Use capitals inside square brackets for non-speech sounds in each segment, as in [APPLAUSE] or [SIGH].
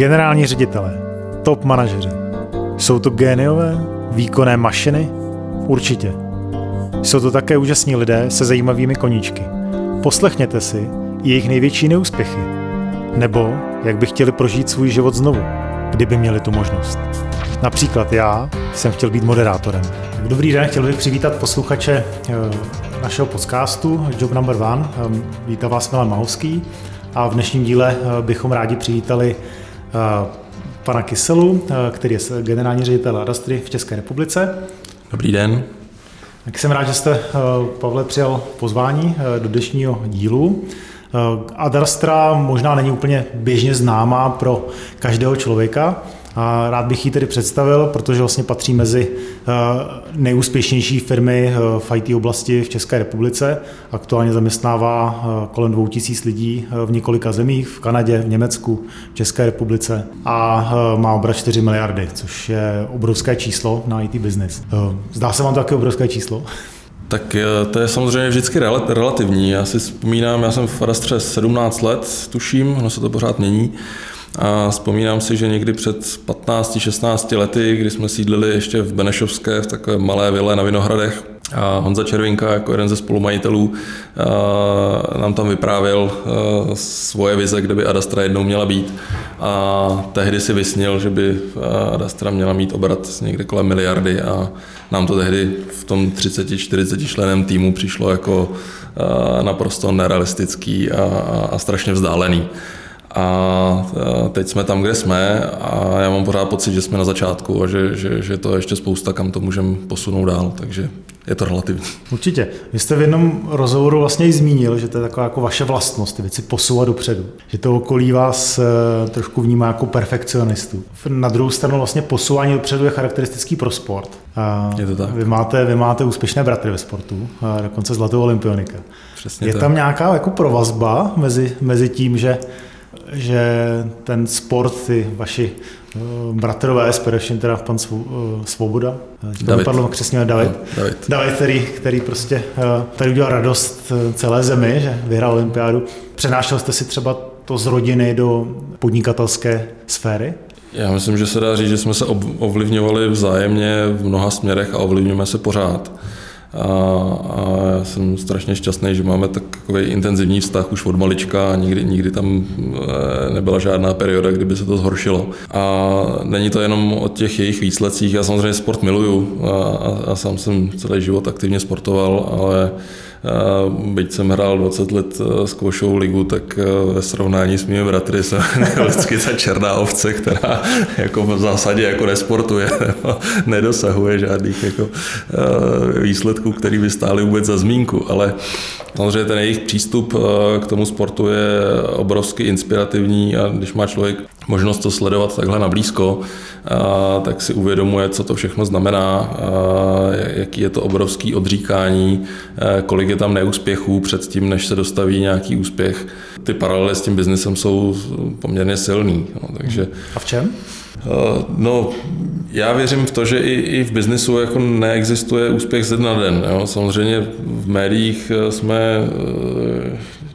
Generální ředitelé, top manažeři. Jsou to géniové, výkonné mašiny? Určitě. Jsou to také úžasní lidé se zajímavými koníčky. Poslechněte si jejich největší neúspěchy. Nebo jak by chtěli prožít svůj život znovu, kdyby měli tu možnost. Například já jsem chtěl být moderátorem. Dobrý den, chtěl bych přivítat posluchače eh, našeho podcastu Job Number One. Eh, vítá vás Milan Mahovský a v dnešním díle eh, bychom rádi přivítali pana Kyselu, který je generální ředitel Adastry v České republice. Dobrý den. Tak jsem rád, že jste, Pavle, přijal pozvání do dnešního dílu. Adastra možná není úplně běžně známá pro každého člověka, a rád bych ji tedy představil, protože vlastně patří mezi eh, nejúspěšnější firmy eh, v IT oblasti v České republice. Aktuálně zaměstnává eh, kolem 2000 lidí v několika zemích, v Kanadě, v Německu, v České republice a má obrat 4 miliardy, což je obrovské číslo na IT business. Zdá se vám to také obrovské číslo? Tak to je samozřejmě vždycky relativní. Já si vzpomínám, já jsem v Adastře 17 let, tuším, ono se to pořád mění. A vzpomínám si, že někdy před 15-16 lety, kdy jsme sídlili ještě v Benešovské, v takové malé vile na Vinohradech, a Honza Červinka jako jeden ze spolumajitelů nám tam vyprávěl svoje vize, kde by Adastra jednou měla být. A tehdy si vysnil, že by Adastra měla mít obrat někde kolem miliardy a nám to tehdy v tom 30-40 členem týmu přišlo jako naprosto nerealistický a, a strašně vzdálený. A teď jsme tam, kde jsme a já mám pořád pocit, že jsme na začátku a že, že, že to je ještě spousta, kam to můžeme posunout dál, takže je to relativní. Určitě. Vy jste v jednom rozhovoru vlastně i zmínil, že to je taková jako vaše vlastnost, ty věci posouvat dopředu. Že to okolí vás eh, trošku vnímá jako perfekcionistu. Na druhou stranu vlastně posouvání dopředu je charakteristický pro sport. Je to tak. Vy máte, vy máte úspěšné bratry ve sportu, dokonce zlatou olympionika. Přesně je tak. tam nějaká jako provazba mezi, mezi tím, že že ten sport, ty vaši uh, bratrové, především teda pan uh, Svoboda, eh, David. vypadlo křesně David, no, David. David který, který prostě tady udělal radost celé zemi, že vyhrál olympiádu. Přenášel jste si třeba to z rodiny do podnikatelské sféry? Já myslím, že se dá říct, že jsme se ovlivňovali vzájemně v mnoha směrech a ovlivňujeme se pořád. A, a já jsem strašně šťastný, že máme takový intenzivní vztah už od malička a nikdy, nikdy tam eh, nebyla žádná perioda, kdyby se to zhoršilo. A není to jenom o těch jejich výsledcích, já samozřejmě sport miluju a, a, a sám jsem celý život aktivně sportoval, ale Byť jsem hrál 20 let eh, squashovou ligu, tak eh, ve srovnání s mými bratry jsem [LAUGHS] vždycky ta černá ovce, která [LAUGHS] jako v zásadě jako nesportuje, [LAUGHS] nedosahuje žádných jako eh, výsledků, který by stály vůbec za zmínku, ale samozřejmě ten jejich přístup k tomu sportu je obrovsky inspirativní a když má člověk možnost to sledovat takhle na blízko, tak si uvědomuje, co to všechno znamená, jaký je to obrovský odříkání, kolik je tam neúspěchů před tím, než se dostaví nějaký úspěch. Ty paralely s tím biznesem jsou poměrně silný. No, takže, A v čem? No, já věřím v to, že i, i v biznesu jako neexistuje úspěch ze dna den. Jo. Samozřejmě v médiích jsme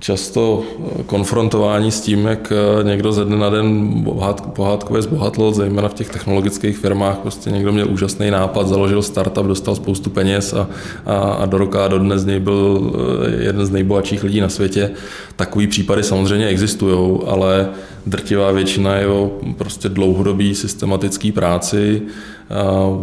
často konfrontování s tím, jak eh, někdo ze dne na den pohádkově zbohatl, zejména v těch technologických firmách. Prostě někdo měl úžasný nápad, založil startup, dostal spoustu peněz a, a, a do roka a do dne z něj byl eh, jeden z nejbohatších lidí na světě. Takový případy samozřejmě existují, ale drtivá většina je o prostě dlouhodobý systematický práci,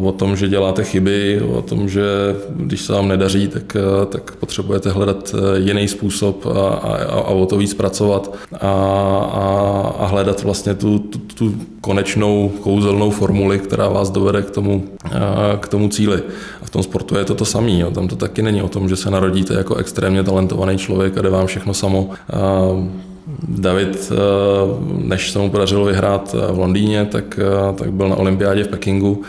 o tom, že děláte chyby, o tom, že když se vám nedaří, tak, tak potřebujete hledat e, jiný způsob a, a, a o to víc pracovat a, a, a hledat vlastně tu, tu, tu konečnou kouzelnou formuli, která vás dovede k tomu, k tomu cíli. A v tom sportu je to to samé. Tam to taky není o tom, že se narodíte jako extrémně talentovaný člověk a jde vám všechno samo. David, eh, než se mu podařilo vyhrát eh, v Londýně, tak, eh, tak byl na olympiádě v Pekingu,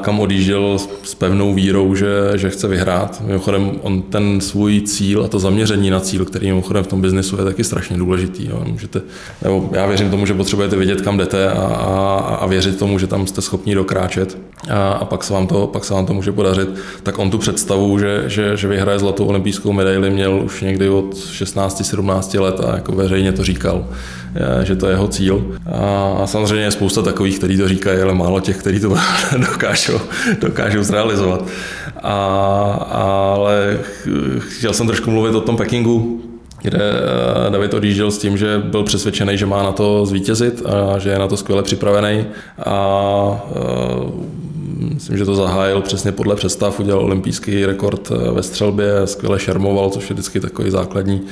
kam odjížděl s pevnou vírou, že, že chce vyhrát. Mimochodem, on ten svůj cíl a to zaměření na cíl, který mimochodem v tom biznesu je taky strašně důležitý. Jo. Můžete, nebo já věřím tomu, že potřebujete vědět, kam jdete a, a, a věřit tomu, že tam jste schopni dokráčet a, a pak, se vám to, pak se vám to může podařit. Tak on tu představu, že, že, že vyhraje zlatou olympijskou medaili, měl už někdy od 16-17 let a jako veřejně to říkal, že to je jeho cíl. A samozřejmě je spousta takových, kteří to říkají, ale málo těch, kteří to [LAUGHS] dokážou, dokážou zrealizovat. A, ale chtěl jsem trošku mluvit o tom Pekingu, kde eh, David odjížděl s tím, že byl přesvědčený, že má na to zvítězit a že je na to skvěle připravený. A eh, myslím, že to zahájil přesně podle představ, udělal olympijský rekord eh, ve střelbě, skvěle šermoval, což je vždycky takový základní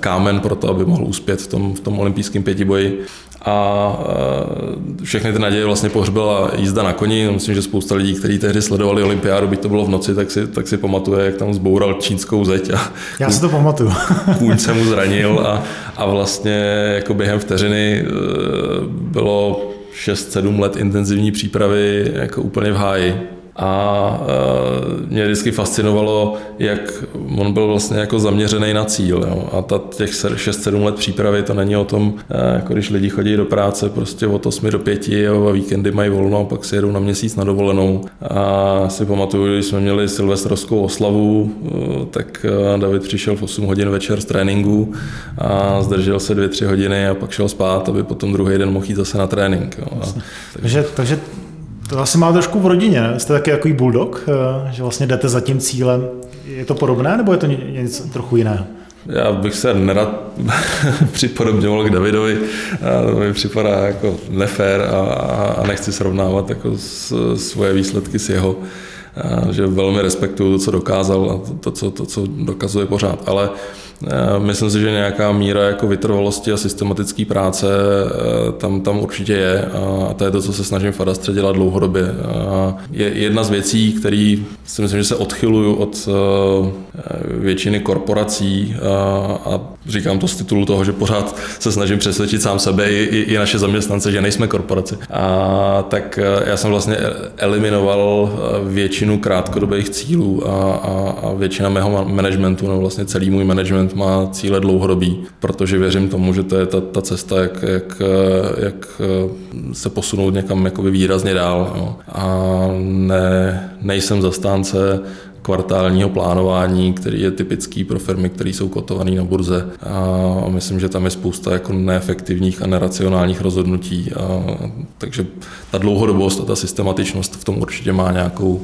kámen pro to, aby mohl uspět v tom, v tom olympijském pětiboji a e, všechny ty naděje vlastně pohřbila jízda na koni. Myslím, že spousta lidí, kteří tehdy sledovali olympiádu, byť to bylo v noci, tak si, tak si pamatuje, jak tam zboural čínskou zeď. A Já si to pamatuju. [LAUGHS] kůň se mu zranil a, a vlastně jako během vteřiny bylo 6-7 let intenzivní přípravy jako úplně v háji a e, mě vždycky fascinovalo, jak on byl vlastně jako zaměřený na cíl. Jo. A ta, těch 6-7 let přípravy to není o tom, e, jako když lidi chodí do práce prostě od 8 do 5 jo, a víkendy mají volno a pak si jedou na měsíc na dovolenou. A si pamatuju, když jsme měli silvestrovskou oslavu, e, tak David přišel v 8 hodin večer z tréninku a zdržel se 2-3 hodiny a pak šel spát, aby potom druhý den mohl jít zase na trénink. Jo. A, takže, takže to asi má trošku v rodině, ne? Jste taky jako bulldog, eh, že vlastně jdete za tím cílem. Je to podobné, nebo je to něco trochu jiného? Já bych se nerad [LAUGHS] připodobňoval k Davidovi, a to mi připadá jako nefér a, a nechci srovnávat jako s, svoje výsledky s jeho, že velmi respektuju to, co dokázal a to, co, to, co dokazuje pořád, ale Eh, myslím si, že nějaká míra jako vytrvalosti a systematické práce eh, tam, tam určitě je a to je to, co se snažím v Adastře dělat dlouhodobě. Je jedna z věcí, který si myslím, že se odchyluju od eh, většiny korporací a říkám to z titulu toho, že pořád se snažím přesvědčit sám sebe i, i naše zaměstnance, že nejsme korporaci. A tak já jsem vlastně eliminoval většinu krátkodobých cílů a, a, a většina mého managementu, no vlastně celý můj management má cíle dlouhodobí, protože věřím tomu, že to je ta, ta cesta, jak, jak, jak se posunout někam jakoby výrazně dál. Jo. A ne, nejsem zastánce kvartálního plánování, který je typický pro firmy, které jsou kotované na burze. A myslím, že tam je spousta jako neefektivních a neracionálních rozhodnutí. A, takže ta dlouhodobost a ta systematičnost v tom určitě má nějakou,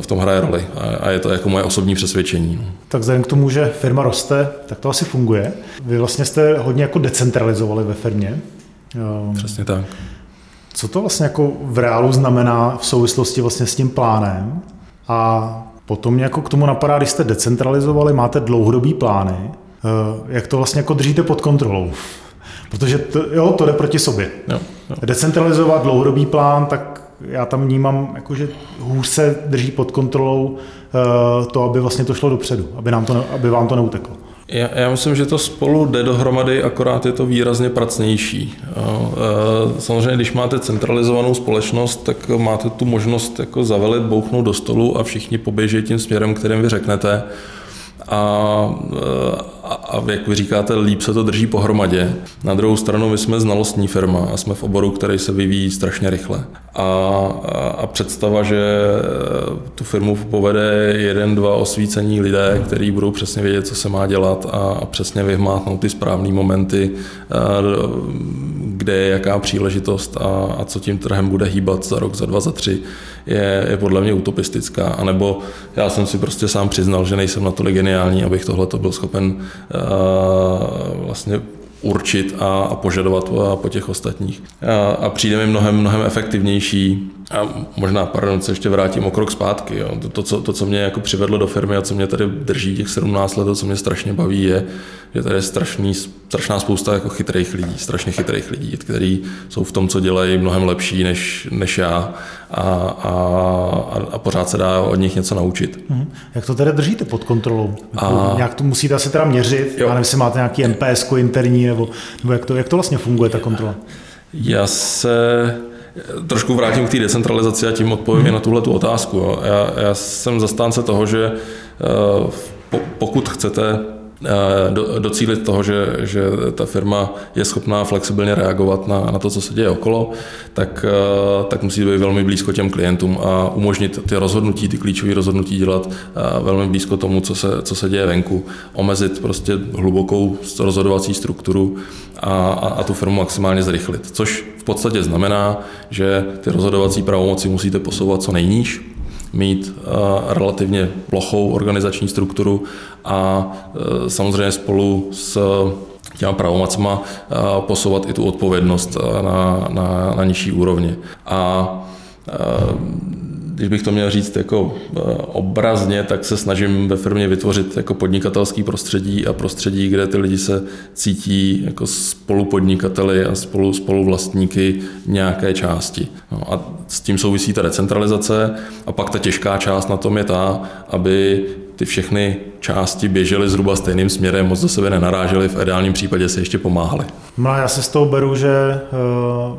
v tom hraje roli a je to jako moje osobní přesvědčení. Tak vzhledem k tomu, že firma roste, tak to asi funguje. Vy vlastně jste hodně jako decentralizovali ve firmě. Přesně tak. Co to vlastně jako v reálu znamená v souvislosti vlastně s tím plánem? A potom mě jako k tomu napadá, když jste decentralizovali, máte dlouhodobý plány, eh, jak to vlastně jako držíte pod kontrolou? [LAUGHS] Protože to, jo, to jde proti sobě. Jo, jo. Decentralizovat dlouhodobý plán, tak já tam vnímám, jako, že hůř se drží pod kontrolou uh, to, aby vlastně to šlo dopředu, aby, nám to, aby vám to neuteklo. Já, já myslím, že to spolu jde dohromady, akorát je to výrazně pracnější. Eh, samozřejmě, když máte centralizovanou společnost, tak máte tu možnost jako zavelit, bouchnout do stolu a všichni poběží tím směrem, kterým vy řeknete a, a, a jak vy říkáte, líp se to drží pohromadě. Na druhou stranu my jsme znalostní firma a jsme v oboru, který se vyvíjí strašně rychle. A, a, představa, že tu firmu povede jeden, dva osvícení lidé, kteří budou přesně vědět, co se má dělat a, a přesně vyhmátnout ty správné momenty, kde je jaká příležitost a, a co tím trhem bude hýbat za rok, za dva, za tři, je, je podle mě utopistická. A nebo já jsem si prostě sám přiznal, že nejsem natolik geniální, abych tohle byl schopen uh, vlastně určit a, a požadovat po těch ostatních. A, a přijde mi mnohem, mnohem efektivnější a možná, pardon, se ještě vrátím o krok zpátky. Jo. To, to, co, to, co mě jako přivedlo do firmy a co mě tady drží těch 17 let, to, co mě strašně baví, je, že tady je strašný, strašná spousta jako chytrých lidí, strašně chytrých lidí, kteří jsou v tom, co dělají, mnohem lepší než, než já a, a, a, pořád se dá od nich něco naučit. Hmm. Jak to tedy držíte pod kontrolou? A... Nějak to musíte asi teda měřit, jo. já nevím, jestli máte nějaký MPS interní, nebo, nebo jak, to, jak to vlastně funguje, ta kontrola? Já se trošku vrátím k té decentralizaci a tím odpovím hmm. na tuhle tu otázku. Já, já jsem zastánce toho, že eh, pokud chcete do, docílit toho, že, že ta firma je schopná flexibilně reagovat na, na to, co se děje okolo, tak, tak musí být velmi blízko těm klientům a umožnit ty rozhodnutí, ty klíčové rozhodnutí dělat velmi blízko tomu, co se, co se děje venku, omezit prostě hlubokou rozhodovací strukturu a, a, a tu firmu maximálně zrychlit. Což v podstatě znamená, že ty rozhodovací pravomoci musíte posouvat co nejníž, mít uh, relativně plochou organizační strukturu a uh, samozřejmě spolu s těma pravomocma uh, posouvat i tu odpovědnost na, na, na nižší úrovni. A když bych to měl říct jako eh, obrazně, tak se snažím ve firmě vytvořit jako podnikatelský prostředí a prostředí, kde ty lidi se cítí jako spolupodnikateli a spolu, spoluvlastníky nějaké části. No a s tím souvisí ta decentralizace a pak ta těžká část na tom je ta, aby ty všechny části běžely zhruba stejným směrem, moc do sebe nenarážely, v ideálním případě se ještě pomáhali. No já se z toho beru, že eh,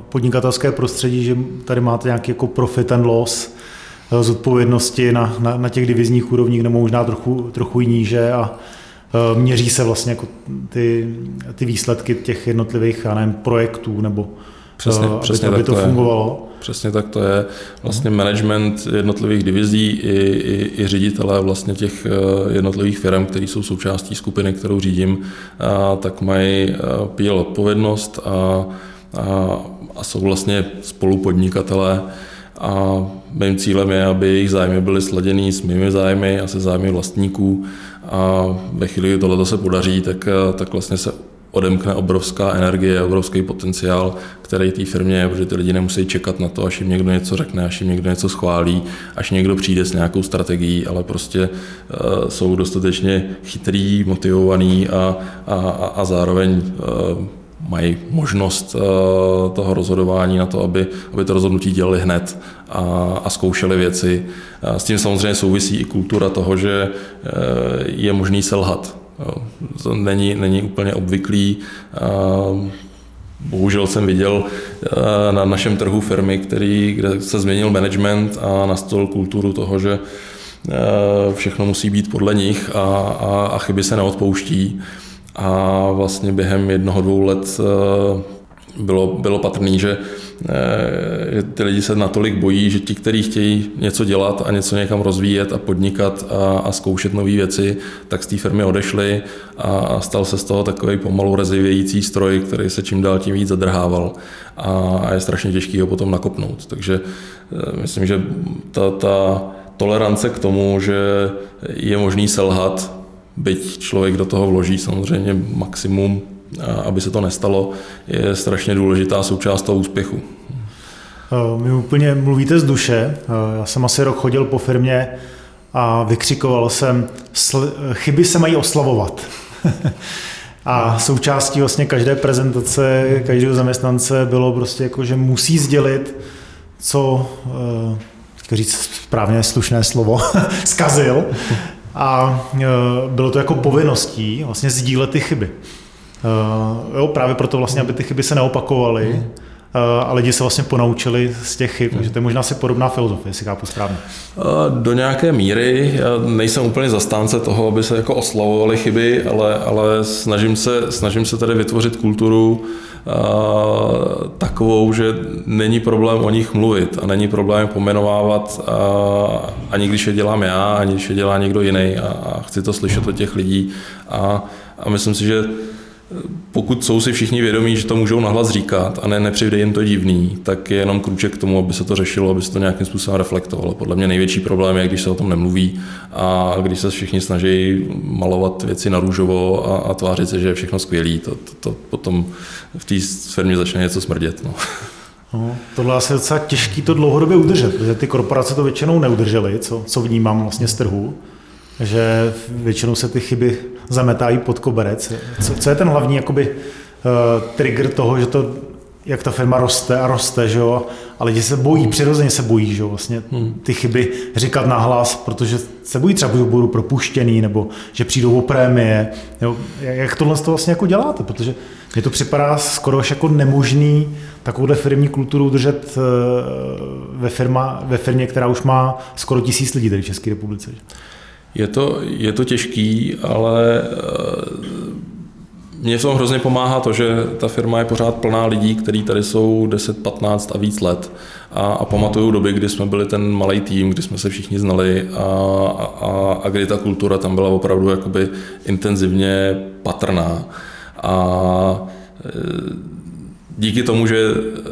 podnikatelské prostředí, že tady máte nějaký jako profit and loss, zodpovědnosti na, na, na těch divizních úrovních nebo možná trochu, trochu níže a e, měří se vlastně jako ty, ty výsledky těch jednotlivých já nevím, projektů nebo přesně, aby, přesně aby to, to fungovalo. Je. Přesně tak to je. Vlastně management jednotlivých divizí i, i, i ředitelé vlastně těch jednotlivých firm, které jsou součástí skupiny, kterou řídím, a, tak mají PL odpovědnost a, a, a jsou vlastně spolupodnikatelé a mým cílem je, aby jejich zájmy byly sladěny s mými zájmy a se zájmy vlastníků. A ve chvíli, kdy tohle se podaří, tak, tak vlastně se odemkne obrovská energie, obrovský potenciál, který té firmě je, protože ty lidi nemusí čekat na to, až jim někdo něco řekne, až jim někdo něco schválí, až někdo přijde s nějakou strategií, ale prostě uh, jsou dostatečně chytrý, motivovaný a, a, a zároveň uh, mají možnost eh, toho rozhodování na to, aby, aby to rozhodnutí dělali hned a, a zkoušeli věci. S tím samozřejmě souvisí i kultura toho, že eh, je možný selhat. To není, není úplně obvyklý. Bohužel jsem viděl eh, na našem trhu firmy, který, kde se změnil management a nastolil kulturu toho, že všechno musí být podle nich a, a, a chyby se neodpouští a vlastně během jednoho, dvou let eh, bylo, bylo patrný, že, eh, že ty lidi se natolik bojí, že ti, kteří chtějí něco dělat a něco někam rozvíjet a podnikat a, a zkoušet nové věci, tak z té firmy odešli a stal se z toho takový pomalu rezivějící stroj, který se čím dál tím víc zadrhával a je strašně těžký ho potom nakopnout. Takže eh, myslím, že ta, ta tolerance k tomu, že je možný selhat, byť člověk do toho vloží samozřejmě maximum, aby se to nestalo, je strašně důležitá součást toho úspěchu. Vy úplně mluvíte z duše. Já jsem asi rok chodil po firmě a vykřikoval jsem, chyby se mají oslavovat. [LAUGHS] a součástí vlastně každé prezentace, každého zaměstnance bylo prostě jako, že musí sdělit, co, eh, říct správně slušné slovo, [LAUGHS] zkazil, a e, bylo to jako povinností vlastně sdílet ty chyby. E, jo, právě proto vlastně, aby ty chyby se neopakovaly mm. A lidi se vlastně ponaučili z těch chyb, takže to je možná si podobná filozofie, jestli chápu správně. Do nějaké míry, já nejsem úplně zastánce toho, aby se jako oslavovaly chyby, ale, ale snažím, se, snažím se tady vytvořit kulturu, takovou, že není problém o nich mluvit a není problém pomenovávat ani když je dělám já, ani když je dělá někdo jiný a, a chci to slyšet od těch lidí a, a myslím si, že pokud jsou si všichni vědomí, že to můžou nahlas říkat a ne, nepřijde jim to divný, tak je jenom krůček k tomu, aby se to řešilo, aby se to nějakým způsobem reflektovalo. Podle mě největší problém je, když se o tom nemluví a když se všichni snaží malovat věci na růžovo a, a tvářit se, že je všechno skvělý, to, to, to potom v té firmě začne něco smrdět. No. No, tohle asi je docela těžký to dlouhodobě udržet, protože ty korporace to většinou neudržely, co, co vnímám vlastně z trhu že většinou se ty chyby zametají pod koberec. Co, co je ten hlavní jakoby, uh, trigger toho, že to, jak ta firma roste a roste, že jo, a lidi se bojí, přirozeně se bojí, že jo, vlastně hmm. ty chyby říkat nahlas, protože se bojí třeba, že budou propuštěný, nebo že přijdou o prémie, jo. Jak tohle to vlastně jako děláte, protože mně to připadá skoro až jako nemožný takovouhle firmní kulturu udržet eh, ve, firma, ve firmě, která už má skoro tisíc lidí tady v České republice. Že? Je to, je to těžký, ale eh, Mně v tom hrozně pomáhá to, že ta firma je pořád plná lidí, kteří tady jsou 10, 15 a víc let. A, a pamatuju doby, kdy jsme byli ten malý tým, kdy jsme se všichni znali a, a, a kdy ta kultura tam byla opravdu jakoby intenzivně patrná. A díky tomu, že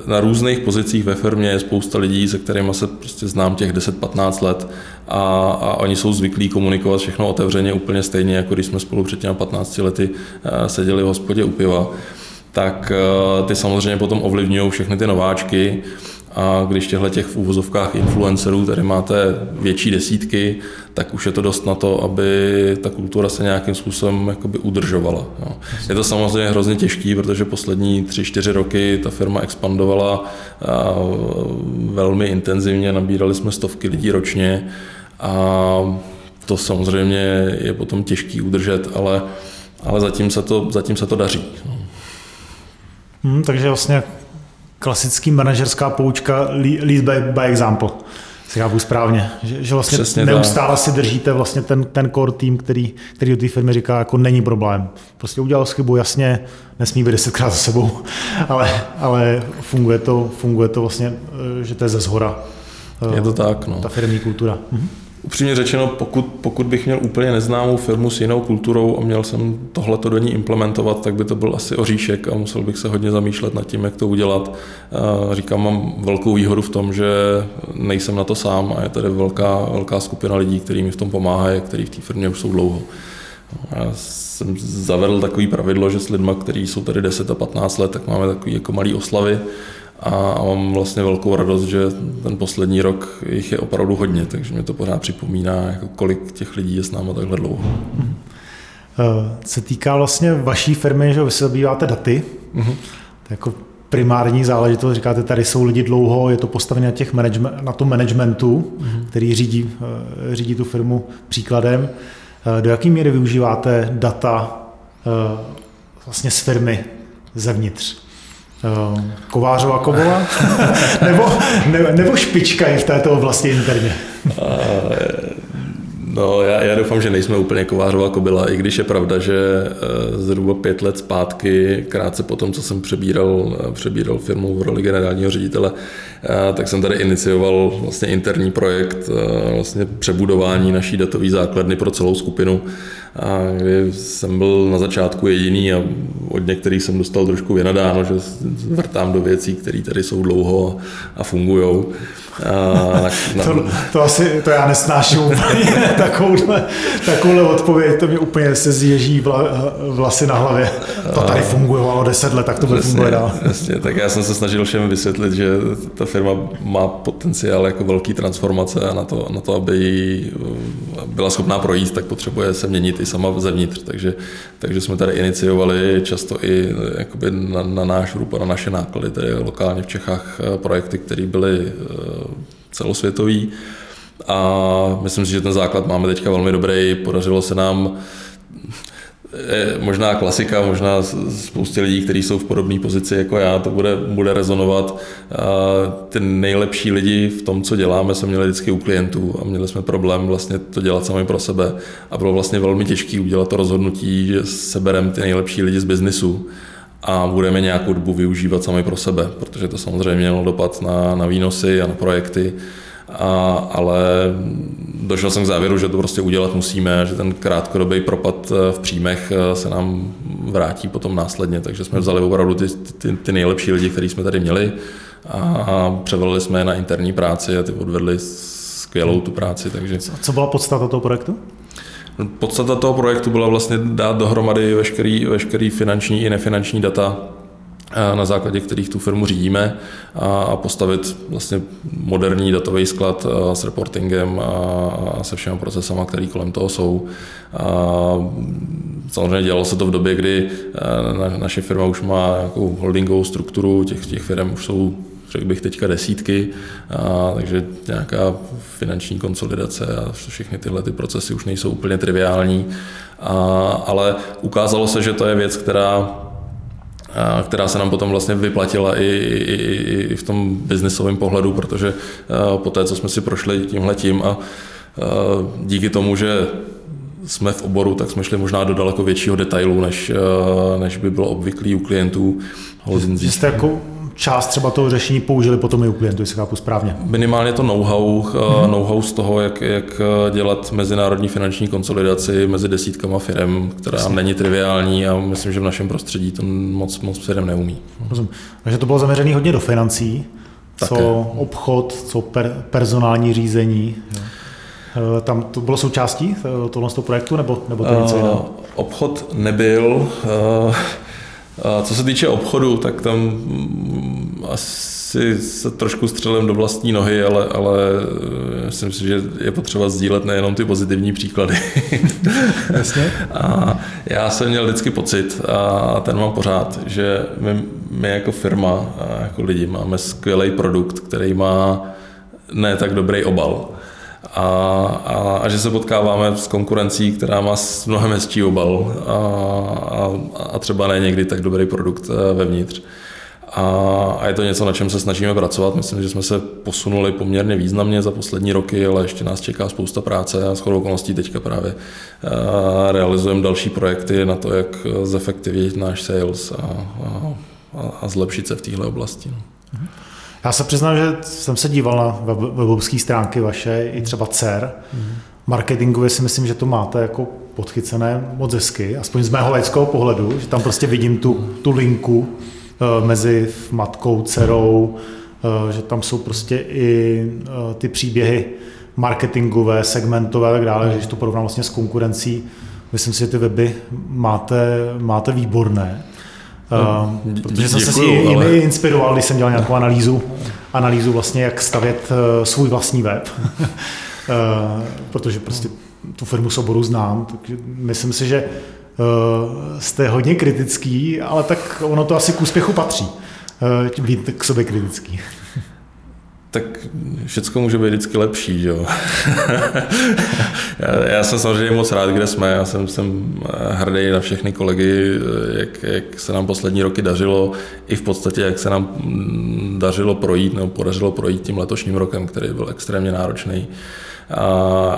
na různých pozicích ve firmě je spousta lidí, se kterými se prostě znám těch 10-15 let a, a oni jsou zvyklí komunikovat všechno otevřeně úplně stejně, jako když jsme spolu před těmi 15 lety eh, seděli v hospodě u piva, tak eh, ty samozřejmě potom ovlivňují všechny ty nováčky a když těchto těch v úvozovkách influencerů tady máte větší desítky, tak už je to dost na to, aby ta kultura se nějakým způsobem jakoby udržovala. Jo. Je to samozřejmě hrozně těžký, protože poslední tři, čtyři roky ta firma expandovala velmi intenzivně, nabírali jsme stovky lidí ročně a to samozřejmě je potom těžký udržet, ale, ale zatím, se to, zatím se to daří. Hmm, takže vlastně klasický manažerská poučka lead by, by example. Si chápu správně, že, že vlastně Přesně neustále tak. si držíte vlastně ten, ten core tým, který, který do té firmy říká, jako není problém. Prostě udělal chybu, jasně, nesmí být desetkrát za sebou, [LAUGHS] ale, ale funguje, to, funguje to vlastně, eh, že to je ze zhora. Je to tak, no. Ta firmní kultura. Mhm. Upřímně řečeno, pokud, pokud bych měl úplně neznámou firmu s jinou kulturou a měl jsem tohleto do ní implementovat, tak by to byl asi oříšek a musel bych se hodně zamýšlet nad tím, jak to udělat. Říkám, mám velkou výhodu v tom, že nejsem na to sám a je tady velká, velká skupina lidí, kteří mi v tom pomáhají, kteří v té firmě už jsou dlouho. Já jsem zavedl takový pravidlo, že s lidmi, kteří jsou tady 10 a 15 let, tak máme takový jako malý oslavy a mám vlastně velkou radost, že ten poslední rok jich je opravdu hodně, takže mě to pořád připomíná, jako kolik těch lidí je s námi takhle dlouho. Hmm. Se týká vlastně vaší firmy, že vy se zabýváte daty, hmm. to jako primární záležitost, říkáte, tady jsou lidi dlouho, je to postavené na, těch management, na tom managementu, hmm. který řídí, eh, řídí tu firmu příkladem. Eh, do jaké míry využíváte data vlastně z firmy zevnitř? Eh, Kovářová kovola? [LAUGHS] nebo, ne, nebo špička je v této oblasti interně? No, já, já doufám, že nejsme úplně kovářová kobila, i když je pravda, že eh, zhruba pět let zpátky, krátce po tom, co jsem přebíral, eh, přebíral firmu v roli generálního ředitele, tak jsem tady inicioval vlastně interní projekt vlastně přebudování naší datové základny pro celou skupinu kdy jsem byl na začátku jediný a od některých jsem dostal trošku vynadáno, že vrtám do věcí, které tady jsou dlouho a fungují. Na, to, to, asi, to já nesnáším úplně, [LAUGHS] takovouhle, takovouhle odpověď, to mi úplně se zježí vla, vlasy na hlavě. To tady fungovalo deset let, tak to bude fungovat dál. Jasně, tak já jsem se snažil všem vysvětlit, že ta firma má potenciál jako velký transformace a na to, na to aby byla schopná projít, tak potřebuje se měnit i sama zevnitř. Takže, takže jsme tady iniciovali často i jakoby na, na náš růp a na naše náklady, tedy lokálně v Čechách eh, projekty, které byly eh, celosvětový. A myslím si, že ten základ máme teďka velmi dobrý. Podařilo se nám možná klasika, možná spoustě lidí, kteří jsou v podobné pozici jako já, to bude, bude rezonovat. Ty nejlepší lidi v tom, co děláme, jsme měli vždycky u klientů a měli jsme problém vlastně to dělat sami pro sebe. A bylo vlastně velmi těžké udělat to rozhodnutí, že sebereme ty nejlepší lidi z biznisu a budeme nějakou dobu využívat sami pro sebe, protože to samozřejmě mělo dopad na, na výnosy a na projekty, a, ale došel jsem k závěru, že to prostě udělat musíme, že ten krátkodobý propad eh, v příjmech eh, se nám vrátí potom následně, takže jsme vzali opravdu ty, ty, ty nejlepší lidi, který jsme tady měli a převalili jsme je na interní práci a ty odvedli skvělou tu práci. Takže... Co byla podstata toho projektu? Podstata toho projektu byla vlastně dát dohromady veškerý, veškerý finanční i nefinanční data, na základě kterých tu firmu řídíme a postavit vlastně moderní datový sklad s reportingem a se všemi procesama, které kolem toho jsou. A samozřejmě dělalo se to v době, kdy naše firma už má nějakou holdingovou strukturu, těch, těch firm už jsou řekl bych teďka desítky, a, takže nějaká finanční konsolidace a všechny tyhle ty procesy už nejsou úplně triviální, a, ale ukázalo se, že to je věc, která která se nám potom vlastně vyplatila i, i, i v tom biznisovém pohledu, protože po té, co jsme si prošli tímhle tím a díky tomu, že jsme v oboru, tak jsme šli možná do daleko většího detailu, než, než by bylo obvyklý u klientů. Že jste jako část třeba toho řešení použili potom i u klientů, jestli chápu správně. Minimálně to know-how, mm-hmm. know-how z toho, jak, jak dělat mezinárodní finanční konsolidaci mezi desítkama firm, která Jasně. není triviální a myslím, že v našem prostředí to moc, moc firm neumí. Rozumím. Takže to bylo zaměřené hodně do financí, Také. co obchod, co per, personální řízení. Eh, tam to bylo součástí eh, tohle projektu, nebo, nebo to něco jiného? Obchod nebyl. Co se týče obchodu, tak tam mm, asi se trošku střelím do vlastní nohy, ale, ale eh, myslím si, že je potřeba sdílet nejenom ty pozitivní příklady. [LAUGHS] Jasně. A já jsem měl vždycky pocit, a ten mám pořád, že my, my jako firma, jako lidi máme skvělý produkt, který má ne tak dobrý obal a, a, a že se potkáváme s konkurencí, která má mnohem hezčí obal a, a, a třeba ne někdy tak dobrý produkt eh, vevnitř. A, a je to něco, na čem se snažíme pracovat. Myslím, že jsme se posunuli poměrně významně za poslední roky, ale ještě nás čeká spousta práce a s okolností teďka právě eh, realizujeme další projekty na to, jak zefektivnit náš sales a, a, a zlepšit se v této oblasti. Mm-hmm. Já se přiznám, že jsem se díval na web, webovské stránky vaše, i třeba CER. Mm-hmm. Marketingově si myslím, že to máte jako podchycené moc hezky, aspoň z mého laického pohledu, že tam prostě vidím tu, tu linku uh, mezi matkou, dcerou, uh, že tam jsou prostě i uh, ty příběhy marketingové, segmentové a tak dále, když to porovnám vlastně s konkurencí, myslím si, že ty weby máte, máte výborné. Uh, protože jsem se i ale... inspiroval, když jsem dělal nějakou [LAUGHS] analýzu, analýzu vlastně, jak stavět uh, svůj vlastní web. uh, [LAUGHS] protože prostě tu firmu Soboru znám, takže myslím si, že uh, jste hodně kritický, ale tak ono to asi k úspěchu patří, uh, být k sobě kritický [LAUGHS] tak všechno může být vždycky lepší, jo. [LAUGHS] já, já, jsem samozřejmě moc rád, kde jsme, já jsem, jsem hrdý na všechny kolegy, jak, jak se nám poslední roky dařilo, i v podstatě, jak se nám dařilo projít, nebo podařilo projít tím letošním rokem, který byl extrémně náročný. A,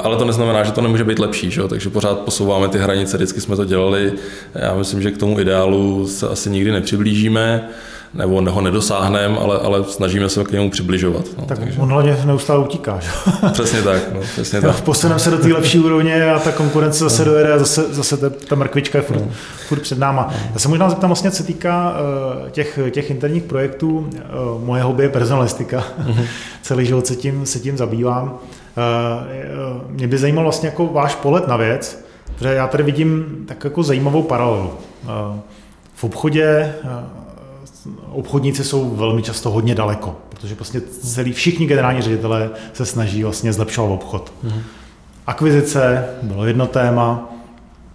ale to neznamená, že to nemůže být lepší, že? takže pořád posouváme ty hranice, vždycky jsme to dělali. Já myslím, že k tomu ideálu se asi nikdy nepřiblížíme nebo ho nedosáhneme, ale, ale snažíme se k němu přibližovat. No, tak takže... on hlavně neustále utíká. Že? [LAUGHS] Přesně tak. No, přesně [LAUGHS] tak. Posuneme se do té lepší úrovně a ta konkurence zase no. dojede a zase, zase ta, ta mrkvička je furt, no. furt před náma. No. Já se možná zeptám vlastně, co se týká uh, těch, těch interních projektů. Uh, moje hobby je personalistika. Uh-huh. [LAUGHS] Celý život se tím, se tím zabývám. Uh, mě by zajímal vlastně jako váš pohled na věc, protože já tady vidím tak jako zajímavou paralelu. V obchodě obchodníci jsou velmi často hodně daleko, protože prostě celý, všichni generální ředitelé se snaží vlastně zlepšovat obchod. Mm-hmm. Akvizice bylo jedno téma,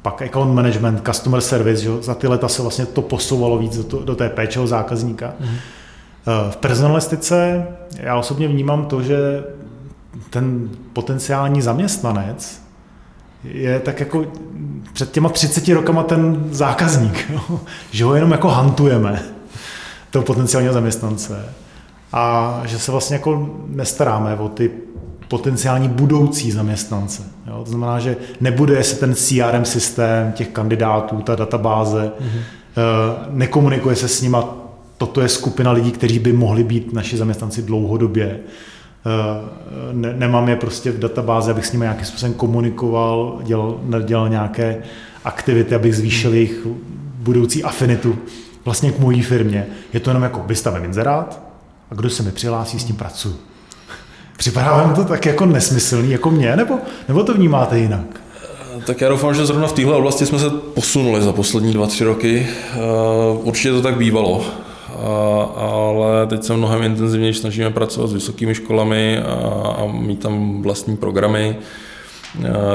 pak account management, customer service, že? za ty leta se vlastně to posouvalo víc do, to, do té péče o zákazníka. Mm-hmm. V personalistice já osobně vnímám to, že ten potenciální zaměstnanec je tak jako před těma 30 rokama ten zákazník, jo? [LAUGHS] že ho jenom jako hantujeme toho potenciálního zaměstnance a že se vlastně jako nestaráme o ty potenciální budoucí zaměstnance. Jo? To znamená, že nebude se ten CRM systém těch kandidátů, ta databáze, mm-hmm. nekomunikuje se s nima, toto je skupina lidí, kteří by mohli být naši zaměstnanci dlouhodobě. Eh, ne, nemám je prostě v databázi, abych s nimi nějakým způsobem komunikoval, dělal, dělal nějaké aktivity, abych zvýšil jejich budoucí afinitu vlastně k mojí firmě. Je to jenom jako vystavím inzerát a kdo se mi přihlásí, s tím pracuji. Připadá vám to tak jako nesmyslný jako mě, nebo, nebo to vnímáte jinak? Tak já doufám, že zrovna v téhle oblasti jsme se posunuli za poslední dva, tři roky. Eh, určitě to tak bývalo, ale teď se mnohem intenzivněji snažíme pracovat s vysokými školami a mít tam vlastní programy.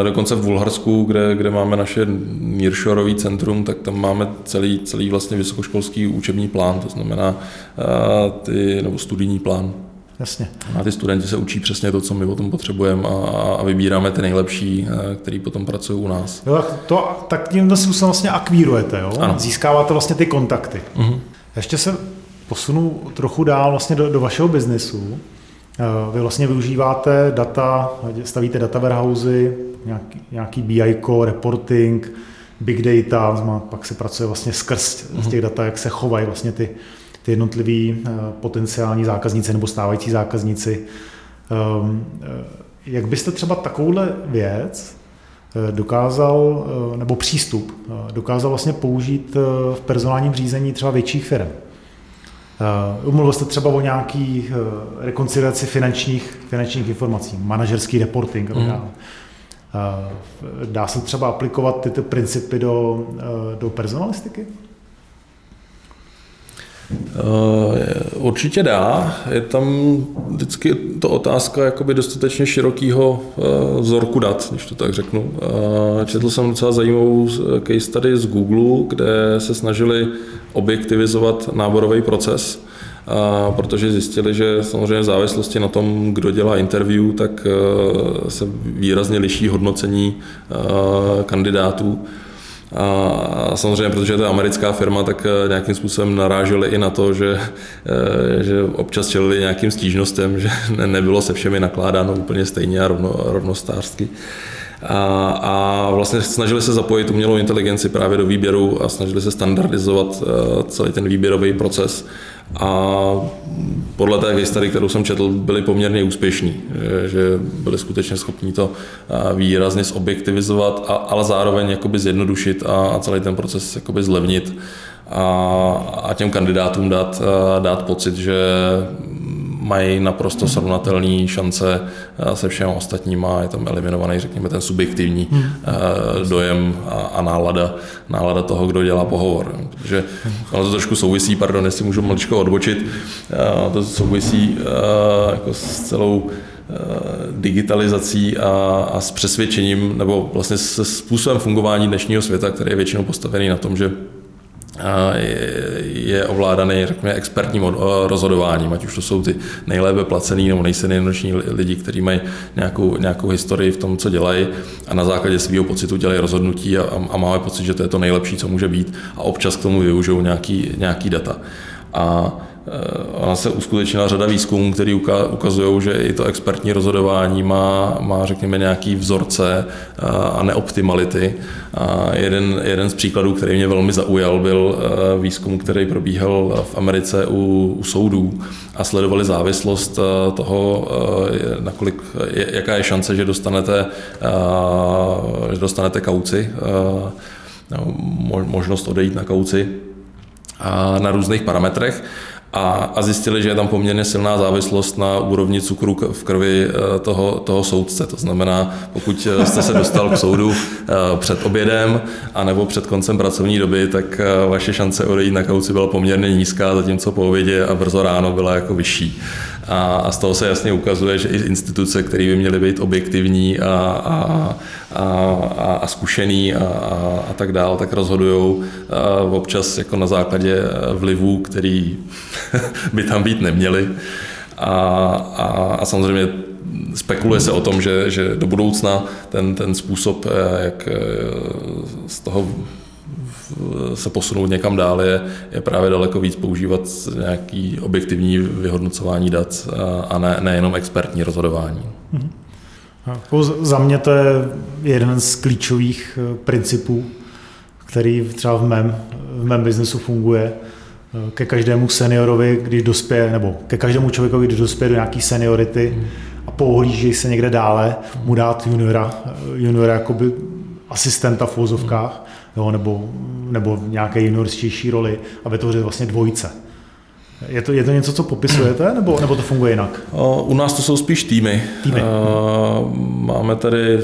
Dokonce v Bulharsku, kde, kde máme naše Nearshoreový centrum, tak tam máme celý, celý vlastně vysokoškolský učební plán, to znamená ty, nebo studijní plán. Jasně. A ty studenti se učí přesně to, co my potom potřebujeme a, a vybíráme ty nejlepší, který potom pracují u nás. Jo, to, tak tím způsobem vlastně akvírujete, jo? Ano. Získáváte vlastně ty kontakty. Uh-huh. Ještě se posunu trochu dál vlastně do, do vašeho biznesu. Eh, vy vlastně využíváte data, stavíte data warehousey, nějaký, nějaký BI, reporting, big data, pak se pracuje vlastně skrz z těch data, jak se chovají vlastně ty, ty jednotliví uh, potenciální zákazníci nebo stávající zákazníci. Um, jak byste třeba takovouhle věc dokázal, nebo přístup, dokázal vlastně použít v personálním řízení třeba větších firm? Uh, mluvil jste třeba o nějaký uh, rekonciliaci finančních, finančních informací, manažerský reporting mm. Uh, dá se třeba aplikovat tyto principy do, do personalistiky? Určitě dá. Je tam vždycky to otázka jakoby dostatečně širokého vzorku dat, když to tak řeknu. Četl jsem docela zajímavou case study z Google, kde se snažili objektivizovat náborový proces, protože zjistili, že samozřejmě v závislosti na tom, kdo dělá interview, tak se výrazně liší hodnocení kandidátů. A samozřejmě, protože to je americká firma, tak e, nějakým způsobem naráželi i na to, že, že občas čelili nějakým stížnostem, [LAUGHS] že nebylo se všemi nakládáno úplně stejně a rovno, rovnostářsky. A, a vlastně snažili se zapojit umělou inteligenci právě do výběru a snažili se standardizovat eh, celý ten výběrový proces a podle té historie, kterou jsem četl, byli poměrně úspěšní, že byli skutečně schopni to výrazně zobjektivizovat, ale zároveň jakoby zjednodušit a celý ten proces jakoby zlevnit a, a těm kandidátům dát, dát pocit, že mají naprosto srovnatelné šance eh, se všemi ostatníma, je tam eliminovaný, řekněme, ten subjektivní hmm. Eh, dojem a, a nálada, nálada toho, kdo dělá pohovor. Protože ono to trošku souvisí, pardon, jestli můžu maličko odbočit, eh, to souvisí jako s celou digitalizací a, a s přesvědčením, nebo vlastně se způsobem fungování dnešního světa, který je většinou postavený na tom, že je ovládaný, řekněme, expertním rozhodováním, ať už to jsou ty nejlépe placený nebo nejsilnější lidi, kteří mají nějakou, nějakou historii v tom, co dělají a na základě svého pocitu dělají rozhodnutí a, a máme pocit, že to je to nejlepší, co může být a občas k tomu využijou nějaký, nějaký data. A ona se uskutečnila řada výzkumů, které ukazují, že i to expertní rozhodování má, má řekněme, nějaký vzorce eh, a neoptimality. A jeden, jeden z příkladů, který mě velmi zaujal, byl eh, výzkum, který probíhal v Americe u, u soudů a sledovali závislost toho, nakolik, jaká je šance, že dostanete, že dostanete kauci, možnost odejít na kauci na různých parametrech a, a zjistili, že je tam poměrně silná závislost na úrovni cukru v krvi eh, toho, toho soudce. To znamená, pokud eh, jste se dostal k soudu eh, před obědem a nebo před koncem pracovní doby, tak vaše šance odejít na kauci byla poměrně nízká, zatímco po obědě a brzo ráno byla jako vyšší. A, a z toho se jasně ukazuje, že i instituce, které by měly být objektivní a, a, a, a zkušený a, a, a tak dál, tak rozhodují občas jako na základě vlivů, který [LAUGHS] by tam být neměly. A, a, a samozřejmě spekuluje se o tom, že, že do budoucna ten, ten způsob, eh, jak eh, z toho se posunout někam dál, je, je právě daleko víc používat nějaký objektivní vyhodnocování dat a ne, nejenom expertní rozhodování. Mhm. Jako za mě to je jeden z klíčových eh, principů, který třeba v mém, v mém biznesu funguje. Eh, ke každému seniorovi, když dospěje, nebo ke každému člověku, když dospěje do nějaké seniority a pohlíží se někde dále, mu dát juniora, eh, juniora jakoby asistenta v vozovkách, jo, nebo, nebo nějaké juniorštější roli a vytvořit vlastně dvojice. Je to, je to něco, co popisujete, nebo, nebo to funguje jinak? U nás to jsou spíš týmy. týmy. Máme tady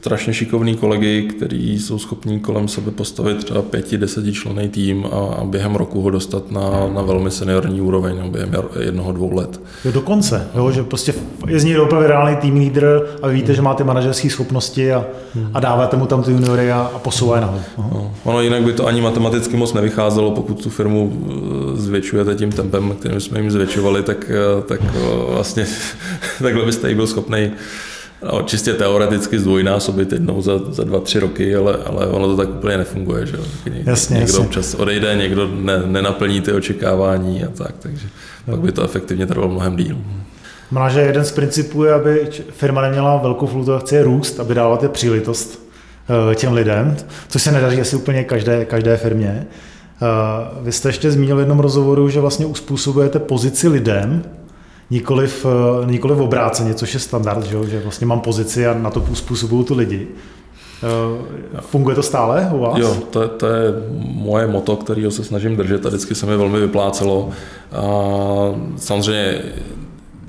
strašně šikovný kolegy, kteří jsou schopní kolem sebe postavit třeba pěti, deseti člený tým a, a během roku ho dostat na, na velmi seniorní úroveň, no, během jednoho, dvou let. Jo, dokonce, jo, že prostě je z něj opravdu reálný tým lídr a vy víte, hmm. že máte manažerské schopnosti a, hmm. a dáváte mu tam ty juniory a, a posouvají nahoru. No, ono jinak by to ani matematicky moc nevycházelo, pokud tu firmu e, zvětšujete tím tempem, kterým jsme jim zvětšovali, tak, e, tak e, vlastně [LAUGHS] takhle byste jí byl schopný No, čistě teoreticky zdvojnásobit jednou za, za dva, tři roky, ale, ale ono to tak úplně nefunguje. Že? Jasně, někdo jasně. občas odejde, někdo ne, nenaplní ty očekávání a tak, takže no. pak by to efektivně trvalo mnohem díl. Má, že jeden z principů je, aby firma neměla velkou fluktuaci, růst, aby dávala ty příležitost eh, těm lidem, což se nedaří asi úplně každé, každé firmě. Eh, vy jste ještě zmínil v jednom rozhovoru, že vlastně uspůsobujete pozici lidem, nikoliv, eh, nikoliv obráceně, což je standard, že, že vlastně mám pozici a na to uspůsobuju tu lidi. Funguje to stále u vás? Jo, to, to je moje moto, kterého se snažím držet a vždycky se mi velmi vyplácelo. Samozřejmě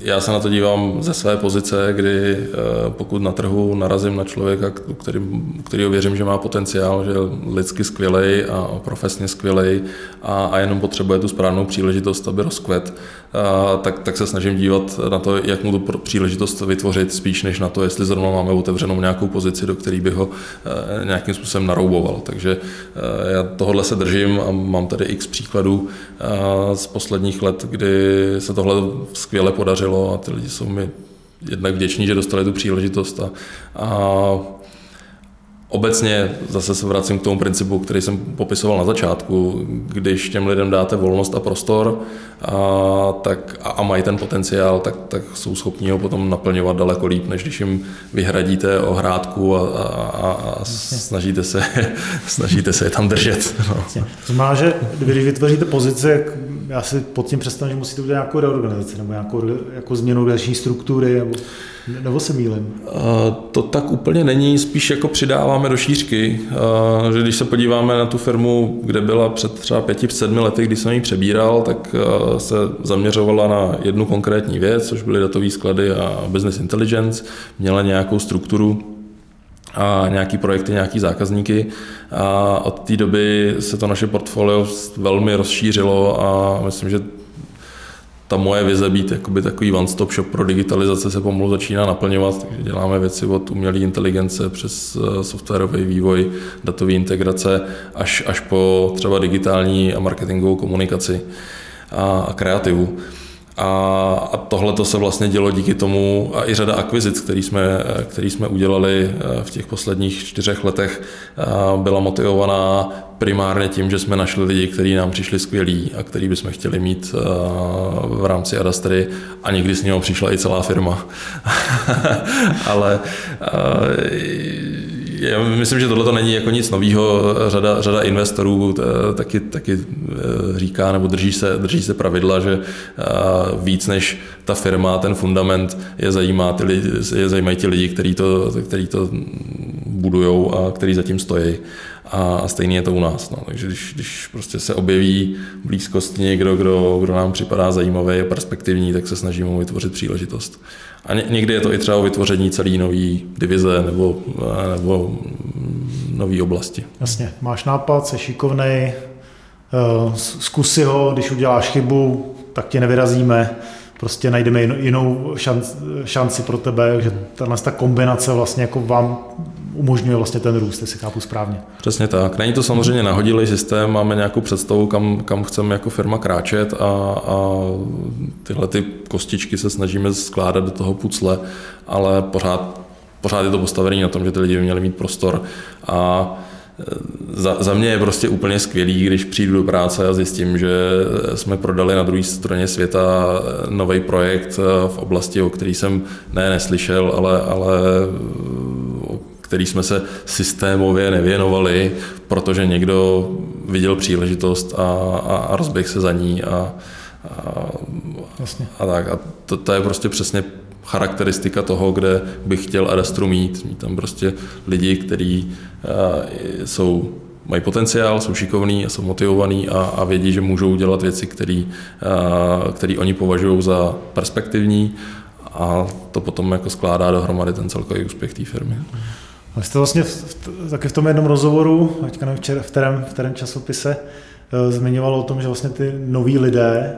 já se na to dívám ze své pozice, kdy eh, pokud na trhu narazím na člověka, který, který věřím, že má potenciál, že je lidsky skvělej a profesně skvělej a, a jenom potřebuje tu správnou příležitost, aby rozkvet, a, tak, tak se snažím dívat na to, jak mu tu příležitost vytvořit, spíš než na to, jestli zrovna máme otevřenou nějakou pozici, do které bych ho e, nějakým způsobem narouboval. Takže já tohle se držím a mám tady x příkladů z posledních let, kdy se tohle skvěle podařilo a ty lidi jsou mi jednak vděční, že dostali tu příležitost a, a Obecně zase se vracím k tomu principu, který jsem popisoval na začátku. Když těm lidem dáte volnost a prostor a, tak, a, a mají ten potenciál, tak, tak jsou schopni ho potom naplňovat daleko líp, než když jim vyhradíte ohrádku a, a, a, a snažíte, se, [LAUGHS] snažíte se je tam držet. No. To znamená, že když vytvoříte pozici, já si pod tím představím, že musíte udělat nějakou reorganizaci nebo nějakou jako změnu další struktury, nebo, nebo se mýlim? To tak úplně není, spíš jako přidáváme do šířky, že když se podíváme na tu firmu, kde byla před třeba pěti, sedmi lety, kdy jsem ji přebíral, tak se zaměřovala na jednu konkrétní věc, což byly datové sklady a business intelligence, měla nějakou strukturu, a nějaký projekty, nějaký zákazníky. A od té doby se to naše portfolio velmi rozšířilo a myslím, že ta moje vize být jakoby takový one-stop shop pro digitalizace se pomalu začíná naplňovat, takže děláme věci od umělé inteligence přes eh, softwarový vývoj, datové integrace až, až po třeba digitální a marketingovou komunikaci a, a kreativu. A, a tohle to se vlastně dělo díky tomu a i řada akvizic, který jsme, který jsme udělali eh, v těch posledních čtyřech letech, eh, byla motivovaná primárně tím, že jsme našli lidi, kteří nám přišli skvělí a který bychom chtěli mít eh, v rámci Adastry a někdy s něho přišla i celá firma. [LAUGHS] Ale já myslím, že tohle to není jako nic nového. Řada, řada investorů eh, taky, taky eh, říká nebo drží se, drží se pravidla, že eh, víc než ta firma, ten fundament je, zajímá ty lidi, je zajímají ti lidi, kteří to, který to budují a kteří zatím stojí. A stejně je to u nás. No. Takže když, když prostě se objeví v blízkosti někdo, kdo, kdo nám připadá zajímavý a perspektivní, tak se snažíme mu vytvořit příležitost. A někdy je to i třeba o vytvoření celé nové divize nebo, nebo nové oblasti. Jasně, máš nápad, jsi šikovný, eh, zkusy ho, když uděláš chybu, tak tě nevyrazíme, prostě najdeme jinou šanci pro tebe, že ta kombinace vlastně jako vám umožňuje vlastně ten růst, jestli chápu správně. Přesně tak. Není to samozřejmě nahodilý systém, máme nějakou představu, kam, kam chceme jako firma kráčet a, a tyhle ty kostičky se snažíme skládat do toho pucle, ale pořád, pořád je to postavené na tom, že ty lidi by měli mít prostor a e, za, za mě je prostě úplně skvělý, když přijdu do práce a zjistím, že jsme prodali na druhé straně světa nový projekt v oblasti, o který jsem ne neslyšel, ale, ale který jsme se systémově nevěnovali, protože někdo viděl příležitost a, a, a rozběh se za ní a, a, Jasně. a tak. A to, to je prostě přesně charakteristika toho, kde bych chtěl Adastru mít. Mít tam prostě lidi, kteří jsou mají potenciál, jsou šikovní a jsou motivovaní a, a vědí, že můžou dělat věci, které oni považují za perspektivní a to potom jako skládá dohromady ten celkový úspěch té firmy. A jste vlastně v, taky v tom jednom rozhovoru, teďka nevím, v kterém, v kterém časopise, uh, zmiňoval o tom, že vlastně ty noví lidé,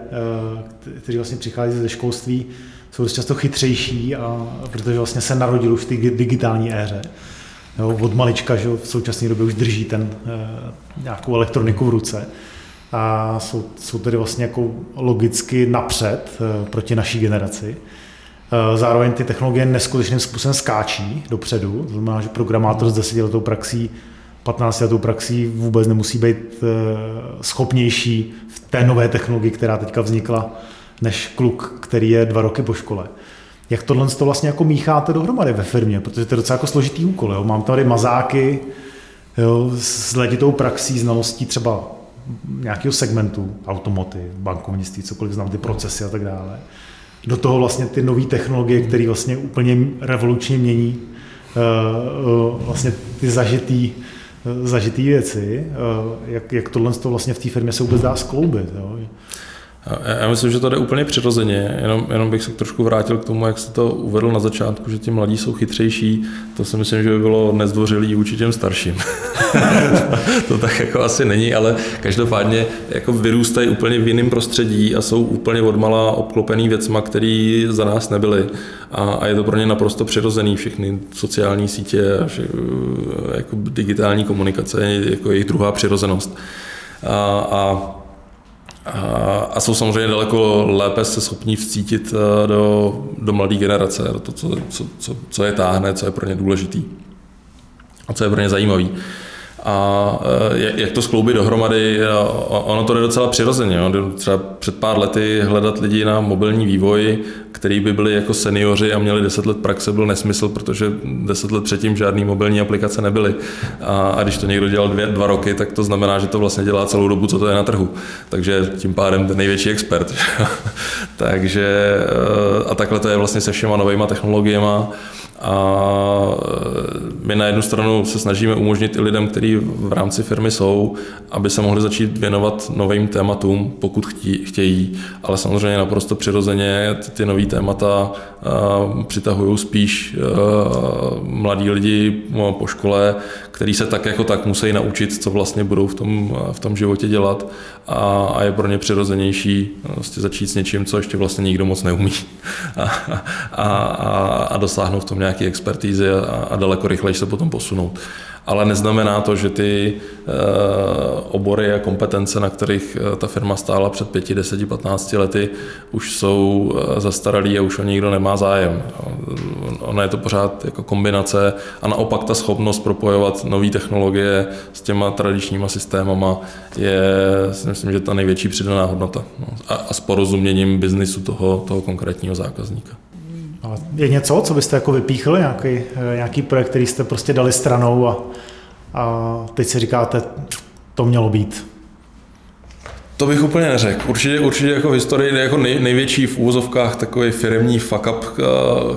uh, kteří vlastně přichází ze školství, jsou často chytřejší, a, protože vlastně se narodil už v té digitální éře. Jo, od malička, že v současné době už drží ten, uh, nějakou elektroniku v ruce. A jsou, jsou tedy vlastně jako logicky napřed proti naší generaci. Eh, zároveň ty technologie neskutečným způsobem skáčí dopředu, to znamená, že programátor s desetiletou praxí 15 letou praxí vůbec nemusí být eh, schopnější v té nové technologii, která teďka vznikla, než kluk, který je dva roky po škole. Jak tohle to vlastně jako mícháte dohromady ve firmě, protože to je docela jako složitý úkol. Jo? Mám tady mazáky jo, s letitou praxí, znalostí třeba nějakého segmentu, automoty, bankovnictví, cokoliv znám, ty procesy a tak dále. Do toho vlastně ty nové technologie, které vlastně úplně revolučně mění uh, uh, vlastně ty zažitý, uh, zažitý věci, jak, jak tohle to vlastně v té firmě se vůbec dá skloubit. Jo? Já myslím, že to jde úplně přirozeně, jenom, jenom bych se trošku vrátil k tomu, jak jste to uvedl na začátku, že ti mladí jsou chytřejší, to si myslím, že by bylo nezdvořilý vůči těm starším. [LAUGHS] to tak jako asi není, ale každopádně jako vyrůstají úplně v jiném prostředí a jsou úplně odmala obklopený věcma, které za nás nebyly. A, a, je to pro ně naprosto přirozený, všechny sociální sítě vše, jako digitální komunikace jako jejich druhá přirozenost. A, a a jsou samozřejmě daleko lépe se schopní vcítit eh, do, do mladé generace, do to, co, co, co, co je táhne, co je pro ně důležitý. A co je pro ně zajímavý a eh, jak to skloubit dohromady, eh, ono to jde docela přirozeně. Jo. Třeba před pár lety hledat lidi na mobilní vývoj, který by byli jako seniori a měli 10 let praxe, byl nesmysl, protože 10 let předtím žádný mobilní aplikace nebyly. A, a když to někdo dělal dvě, dva roky, tak to znamená, že to vlastně dělá celou dobu, co to je na trhu. Takže tím pádem ten největší expert. [LAUGHS] Takže eh, a takhle to je vlastně se všema novýma technologiemi a my na jednu stranu se snažíme umožnit i lidem, kteří v rámci firmy jsou, aby se mohli začít věnovat novým tématům, pokud chtějí, ale samozřejmě naprosto přirozeně ty, ty nové témata e, přitahují spíš e, mladí lidi po škole, který se tak jako tak musí naučit, co vlastně budou v tom, v tom životě dělat a, a je pro ně přirozenější vlastně začít s něčím, co ještě vlastně nikdo moc neumí. [LAUGHS] A, a, a, a dosáhnout v tom nějaké expertízy a, a daleko rychleji se potom posunout ale neznamená to, že ty eh, obory a kompetence, na kterých eh, ta firma stála před 5, 10, 15 lety, už jsou eh, zastaralý a už o nikdo nemá zájem. Ona je to pořád jako kombinace a naopak ta schopnost propojovat nové technologie s těma tradičníma systémama je, si myslím, že ta největší přidaná hodnota. No, a, a s porozuměním biznisu toho, toho konkrétního zákazníka. Je něco, co byste jako vypíchli, nějaký, eh, nějaký projekt, který jste prostě dali stranou a, a teď si říkáte, to mělo být? To bych úplně neřekl. Určitě, určitě jako v historii jako nej, největší v úvozovkách takový firmní fuck up, eh,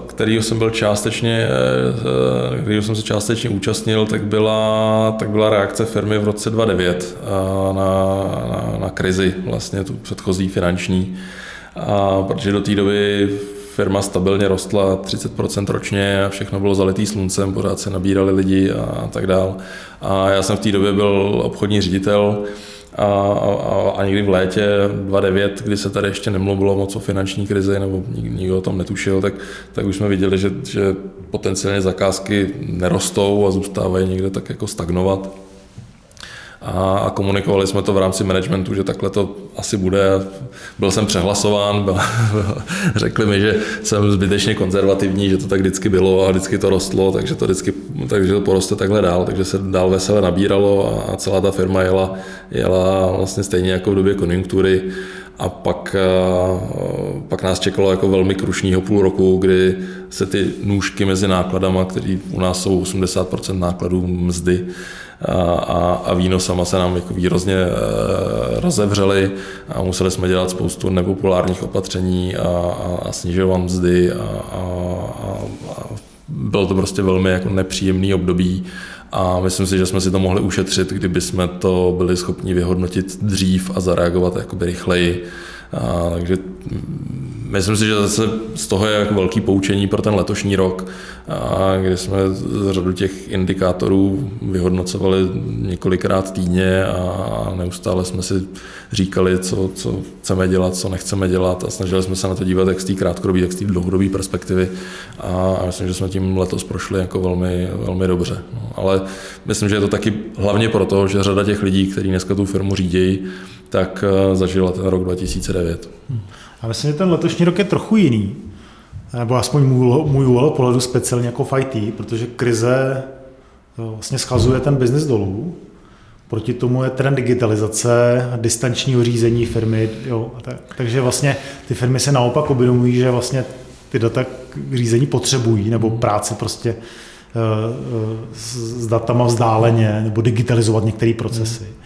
který jsem byl částečně, eh, který jsem se částečně účastnil, tak byla, tak byla reakce firmy v roce 2009 na, na, na krizi, vlastně tu předchozí finanční. A protože do té doby firma stabilně rostla 30% ročně a všechno bylo zalitý sluncem, pořád se nabírali lidi a tak dál. A já jsem v té době byl obchodní ředitel a, a, a někdy v létě 2009, kdy se tady ještě nemluvilo moc o finanční krizi, nebo nikdo o tom netušil, tak, tak už jsme viděli, že, že potenciálně zakázky nerostou a zůstávají někde tak jako stagnovat a komunikovali jsme to v rámci managementu, že takhle to asi bude. Byl jsem přehlasován, byl, [LAUGHS] řekli mi, že jsem zbytečně konzervativní, že to tak vždycky bylo a vždycky to rostlo, takže to vždycky takže to poroste takhle dál, takže se dál vesele nabíralo a celá ta firma jela, jela vlastně stejně jako v době konjunktury a pak, pak nás čekalo jako velmi krušního půl roku, kdy se ty nůžky mezi nákladama, které u nás jsou 80% nákladů mzdy, a, a výnosama se nám jako výrazně e, rozevřely a museli jsme dělat spoustu nepopulárních opatření a, a, a snižovat mzdy a, a, a bylo to prostě velmi jako nepříjemný období a myslím si, že jsme si to mohli ušetřit, kdyby jsme to byli schopni vyhodnotit dřív a zareagovat jakoby rychleji. A, takže Myslím si, že zase z toho je jako velký poučení pro ten letošní rok, kdy jsme řadu těch indikátorů vyhodnocovali několikrát týdně a neustále jsme si říkali, co, co chceme dělat, co nechceme dělat a snažili jsme se na to dívat jak z té krátkodobé, tak z té dlouhodobé perspektivy a myslím, že jsme tím letos prošli jako velmi, velmi dobře. No, ale myslím, že je to taky hlavně proto, že řada těch lidí, kteří dneska tu firmu řídí, tak eh, zažila ten rok 2009. Hmm. A myslím, že ten letošní rok je trochu jiný, nebo aspoň můj, úhel pohledu speciálně jako v IT, protože krize vlastně schazuje ten biznis dolů. Proti tomu je trend digitalizace, distančního řízení firmy. Jo, tak, takže vlastně ty firmy se naopak uvědomují, že vlastně ty data řízení potřebují, nebo práce prostě uh, uh, s datama vzdáleně, nebo digitalizovat některé procesy. Hmm.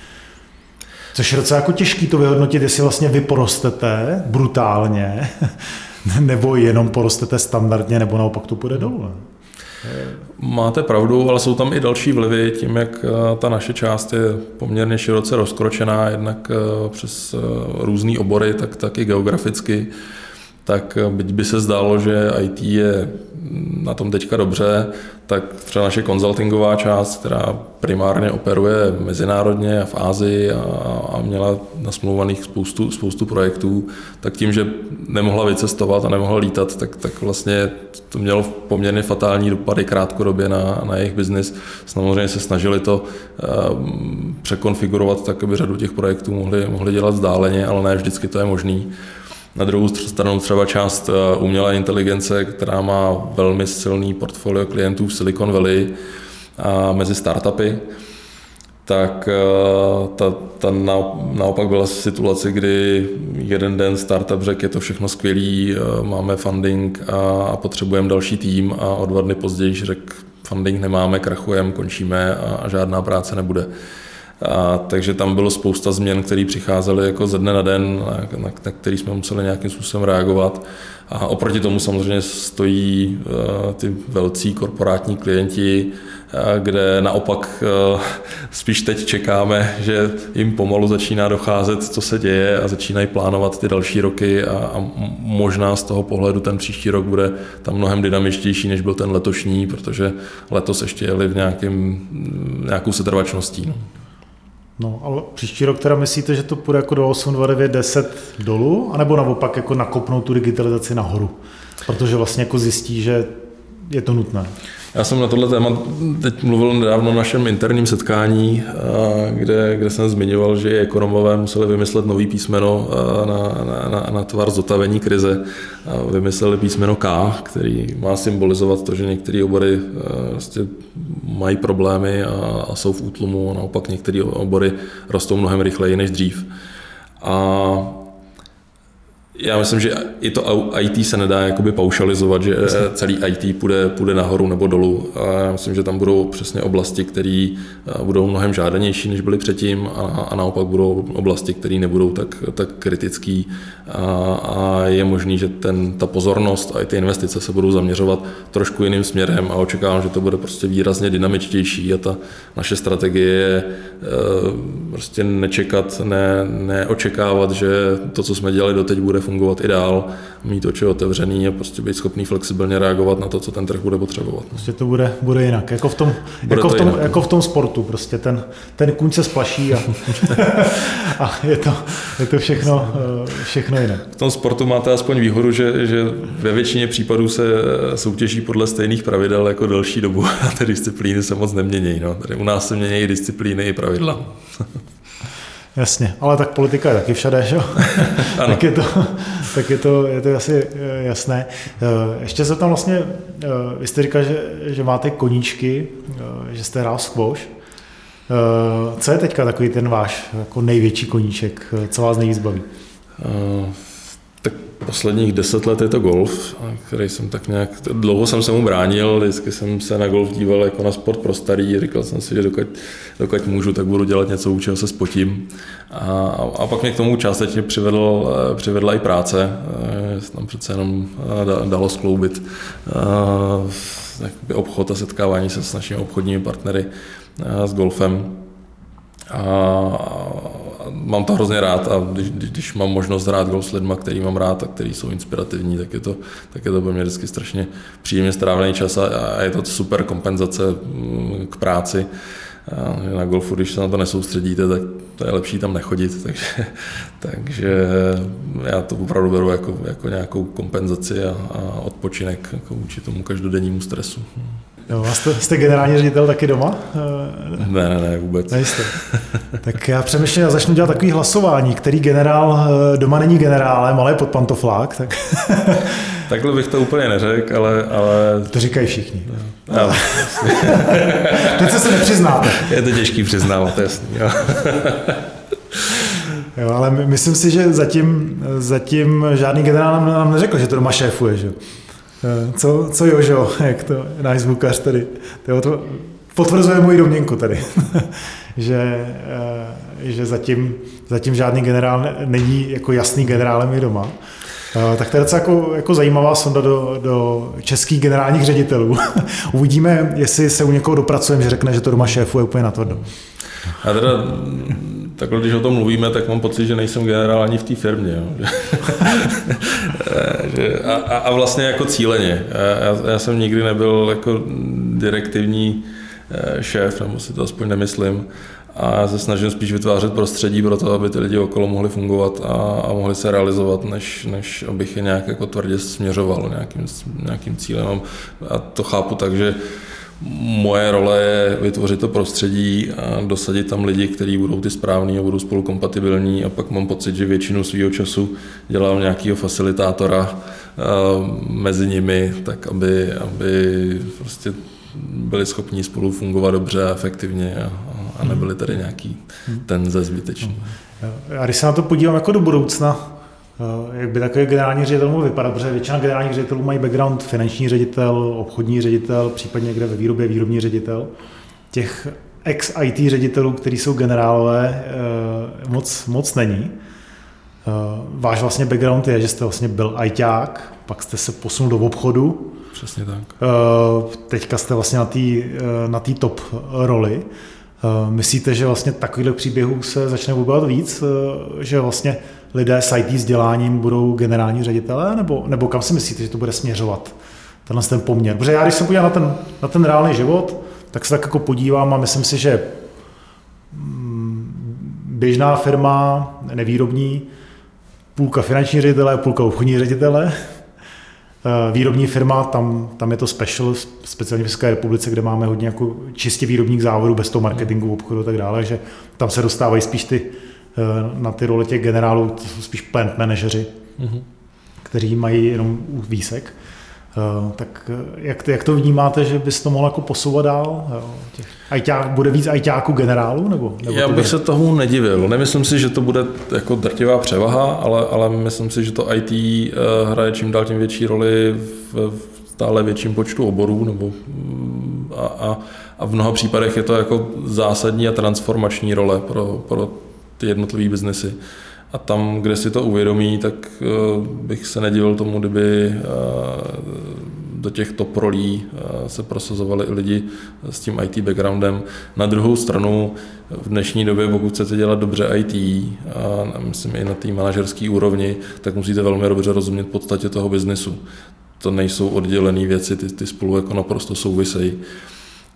Což je docela jako těžký to vyhodnotit, jestli vlastně vy porostete brutálně, [LAUGHS] nebo jenom porostete standardně, nebo naopak to půjde dolů. Máte pravdu, ale jsou tam i další vlivy, tím jak eh, ta naše část je poměrně široce rozkročená, jednak eh, přes eh, různé obory, tak, tak i geograficky tak byť by se zdálo, že IT je na tom teďka dobře, tak třeba naše konzultingová část, která primárně operuje mezinárodně a v Ázii a, a měla nasmluvaných spoustu, spoustu projektů, tak tím, že nemohla vycestovat a nemohla lítat, tak, tak vlastně to mělo poměrně fatální dopady krátkodobě na, na jejich biznis. Samozřejmě se snažili to uh, překonfigurovat tak, aby řadu těch projektů mohli, mohli dělat vzdáleně, ale ne vždycky to je možné. Na druhou stranu třeba část eh, umělé inteligence, která má velmi silný portfolio klientů v Silicon Valley a mezi startupy, tak eh, ta, ta naopak byla situace, kdy jeden den startup řekl, je to všechno skvělý, eh, máme funding a, potřebujeme další tým a o dva dny později řekl, funding nemáme, krachujeme, končíme a, a žádná práce nebude. A, takže tam bylo spousta změn, které přicházely jako ze dne na den, na, na, na který jsme museli nějakým způsobem reagovat. A oproti tomu samozřejmě stojí uh, ty velcí korporátní klienti, uh, kde naopak uh, spíš teď čekáme, že jim pomalu začíná docházet, co se děje a začínají plánovat ty další roky a, a možná z toho pohledu ten příští rok bude tam mnohem dynamičtější, než byl ten letošní, protože letos ještě jeli v nějakým, nějakou setrvačností. No. No, ale příští rok teda myslíte, že to půjde jako do 8, 2, 9, 10 dolů, anebo naopak jako nakopnout tu digitalizaci nahoru? Protože vlastně jako zjistí, že je to nutné. Já jsem na tohle téma teď mluvil nedávno na našem interním setkání, kde, kde jsem zmiňoval, že ekonomové museli vymyslet nový písmeno na, na, na, na tvar zotavení krize. Vymysleli písmeno K, který má symbolizovat to, že některé obory vlastně mají problémy a, a jsou v útlumu, a naopak některé obory rostou mnohem rychleji než dřív. A já myslím, že i to IT se nedá jakoby paušalizovat, že eh, celý IT půjde, půjde nahoru nebo dolů. A já myslím, že tam budou přesně oblasti, které eh, budou mnohem žádanější, než byly předtím a, a naopak budou oblasti, které nebudou tak, tak kritický. A, a je možný, že ten, ta pozornost a i ty investice se budou zaměřovat trošku jiným směrem a očekávám, že to bude prostě výrazně dynamičtější a ta naše strategie je eh, prostě nečekat, ne, neočekávat, že to, co jsme dělali doteď, bude fungovat i dál, mít oči otevřený a prostě být schopný flexibilně reagovat na to, co ten trh bude potřebovat. Prostě to bude, bude jinak, jako v tom, jako v tom, jinak. jako v tom sportu, prostě ten, ten kuň se splaší a, [LAUGHS] a je, to, je to všechno, všechno jinak. V tom sportu máte aspoň výhodu, že, že ve většině případů se soutěží podle stejných pravidel jako delší dobu [LAUGHS] a ty disciplíny se moc nemění. No. Tady u nás se mění disciplíny i pravidla. [LAUGHS] Jasně, ale tak politika je taky všade, že jo? [LAUGHS] tak je to, tak je to, je to asi eh, jasné. Eh, ještě se tam vlastně, eh, vy jste říkal, že, že máte koníčky, že jste hrál squash. Co je teďka takový ten váš jako největší koníček? Co vás nejvíc baví? Posledních deset let je to golf, který jsem tak nějak, dlouho jsem se mu bránil, vždycky jsem se na golf díval jako na sport pro starý, říkal jsem si, že dokud, dokud můžu, tak budu dělat něco, u čeho se spotím. A, a pak mě k tomu částečně přivedl, přivedla i práce, se tam přece jenom dalo skloubit obchod a setkávání se s našimi obchodními partnery s golfem. A mám to hrozně rád a když, když mám možnost hrát golf s lidmi, který mám rád a který jsou inspirativní, tak je to, tak je to pro mě vždycky strašně příjemně strávený čas a, a je to super kompenzace mm, k práci. A na golfu, když se na to nesoustředíte, tak to je lepší tam nechodit, [LAUGHS] takže, takže já to opravdu beru jako, jako nějakou kompenzaci a, a odpočinek jako vůči tomu každodennímu stresu. Jo, a jste, jste generální ředitel taky doma? Ne, ne, ne, vůbec. Nejste. Tak já přemýšlím, já začnu dělat takový hlasování, který generál doma není generálem, ale je pod pantoflák. Tak... [LAUGHS] Takhle bych to úplně neřekl, ale, ale... To říkají všichni. No. [LAUGHS] Teď se nepřiznáte. Je to těžký přiznávat, jasný. Jo. [LAUGHS] jo, ale myslím si, že zatím, zatím žádný generál nám, nám neřekl, že to doma šéfuje. Že? Eh, co, co Jožo, [LAUGHS] jak to náš zvukař tady, to, potvrzuje moji domněnku tady, [LAUGHS] že, eh, že zatím, zatím žádný generál není jako jasný generálem i doma. Eh, tak to je docela jako, jako zajímavá sonda do, do českých generálních ředitelů. [LAUGHS] Uvidíme, jestli se u někoho dopracujeme, že řekne, že to doma šéfuje úplně na tvrdo. A teda takhle, když o tom mluvíme, tak mám pocit, že nejsem generál ani v té firmě. Jo. [LAUGHS] a, a, a vlastně jako cíleně. Já, já jsem nikdy nebyl jako direktivní eh, šéf, nebo si to aspoň nemyslím. A já se snažím spíš vytvářet prostředí pro to, aby ty lidi okolo mohli fungovat a, a mohli se realizovat, než, než abych je nějak jako tvrdě směřoval nějakým, nějakým cílem. A to chápu tak, že Moje role je vytvořit to prostředí a dosadit tam lidi, kteří budou ty správní a budou spolu kompatibilní. A pak mám pocit, že většinu svého času dělám nějakého facilitátora eh, mezi nimi, tak aby, aby prostě byli schopni spolu fungovat dobře a efektivně a, a nebyli tady nějaký ten ze zbytečný. A když se na to podívám jako do budoucna, jak by takový generální ředitel mohl vypadat, protože většina generálních ředitelů mají background finanční ředitel, obchodní ředitel, případně někde ve výrobě výrobní ředitel. Těch ex-IT ředitelů, kteří jsou generálové, eh, moc, moc není. Eh, váš vlastně background je, že jste vlastně byl ITák, pak jste se posunul do obchodu. Přesně tak. Teďka jste vlastně na té na top roli. Myslíte, že vlastně takovýchhle příběhů se začne objevovat víc, že vlastně lidé s IT vzděláním budou generální ředitelé, nebo, nebo kam si myslíte, že to bude směřovat, tenhle ten poměr? Protože já, když se podívám na ten, na ten reálný život, tak se tak jako podívám a myslím si, že mm, běžná firma, nevýrobní, půlka finanční ředitele, půlka obchodní ředitele, eh, výrobní firma, tam, tam je to special, speciálně v České republice, kde máme hodně jako čistě výrobních závodů, bez toho marketingu, obchodu a tak dále, že tam se dostávají spíš ty Eh, na ty role těch generálů, to jsou spíš plant manažeři, mm-hmm. kteří mají jenom výsek. Uh, tak eh, jak, jak to vnímáte, že bys to mohl jako posouvat dál? Těch ajťák, bude víc ajťáků generálů? Nebo, nebo Já bych bude? se tomu nedivil. Nemyslím si, že to bude jako drtivá převaha, ale, ale myslím si, že to IT hraje čím dál tím větší roli v, v stále větším počtu oborů nebo, mm, a, a, a v mnoha případech je to jako zásadní a transformační role pro, pro ty jednotlivé biznesy. A tam, kde si to uvědomí, tak eh, bych se nedivil tomu, kdyby eh, do těch top rolí eh, se prosazovali i lidi s tím IT backgroundem. Na druhou stranu v dnešní době, pokud chcete dělat dobře IT, a myslím i na té manažerské úrovni, tak musíte velmi dobře rozumět podstatě toho biznesu. To nejsou oddělené věci, ty, ty spolu jako naprosto souvisejí.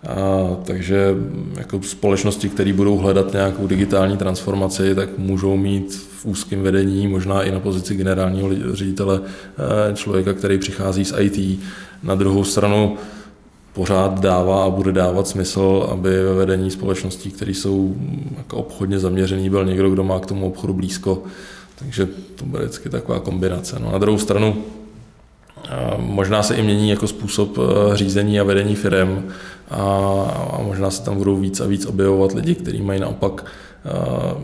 A, takže jako společnosti, které budou hledat nějakou digitální transformaci, tak můžou mít v úzkém vedení, možná i na pozici generálního ředitele, eh, člověka, který přichází z IT. Na druhou stranu pořád dává a bude dávat smysl, aby ve vedení společností, které jsou jako obchodně zaměřený, byl někdo, kdo má k tomu obchodu blízko. Takže to bude vždycky taková kombinace. No, na druhou stranu Možná se i mění jako způsob eh, řízení a vedení firm a, a možná se tam budou víc a víc objevovat lidi, kteří mají naopak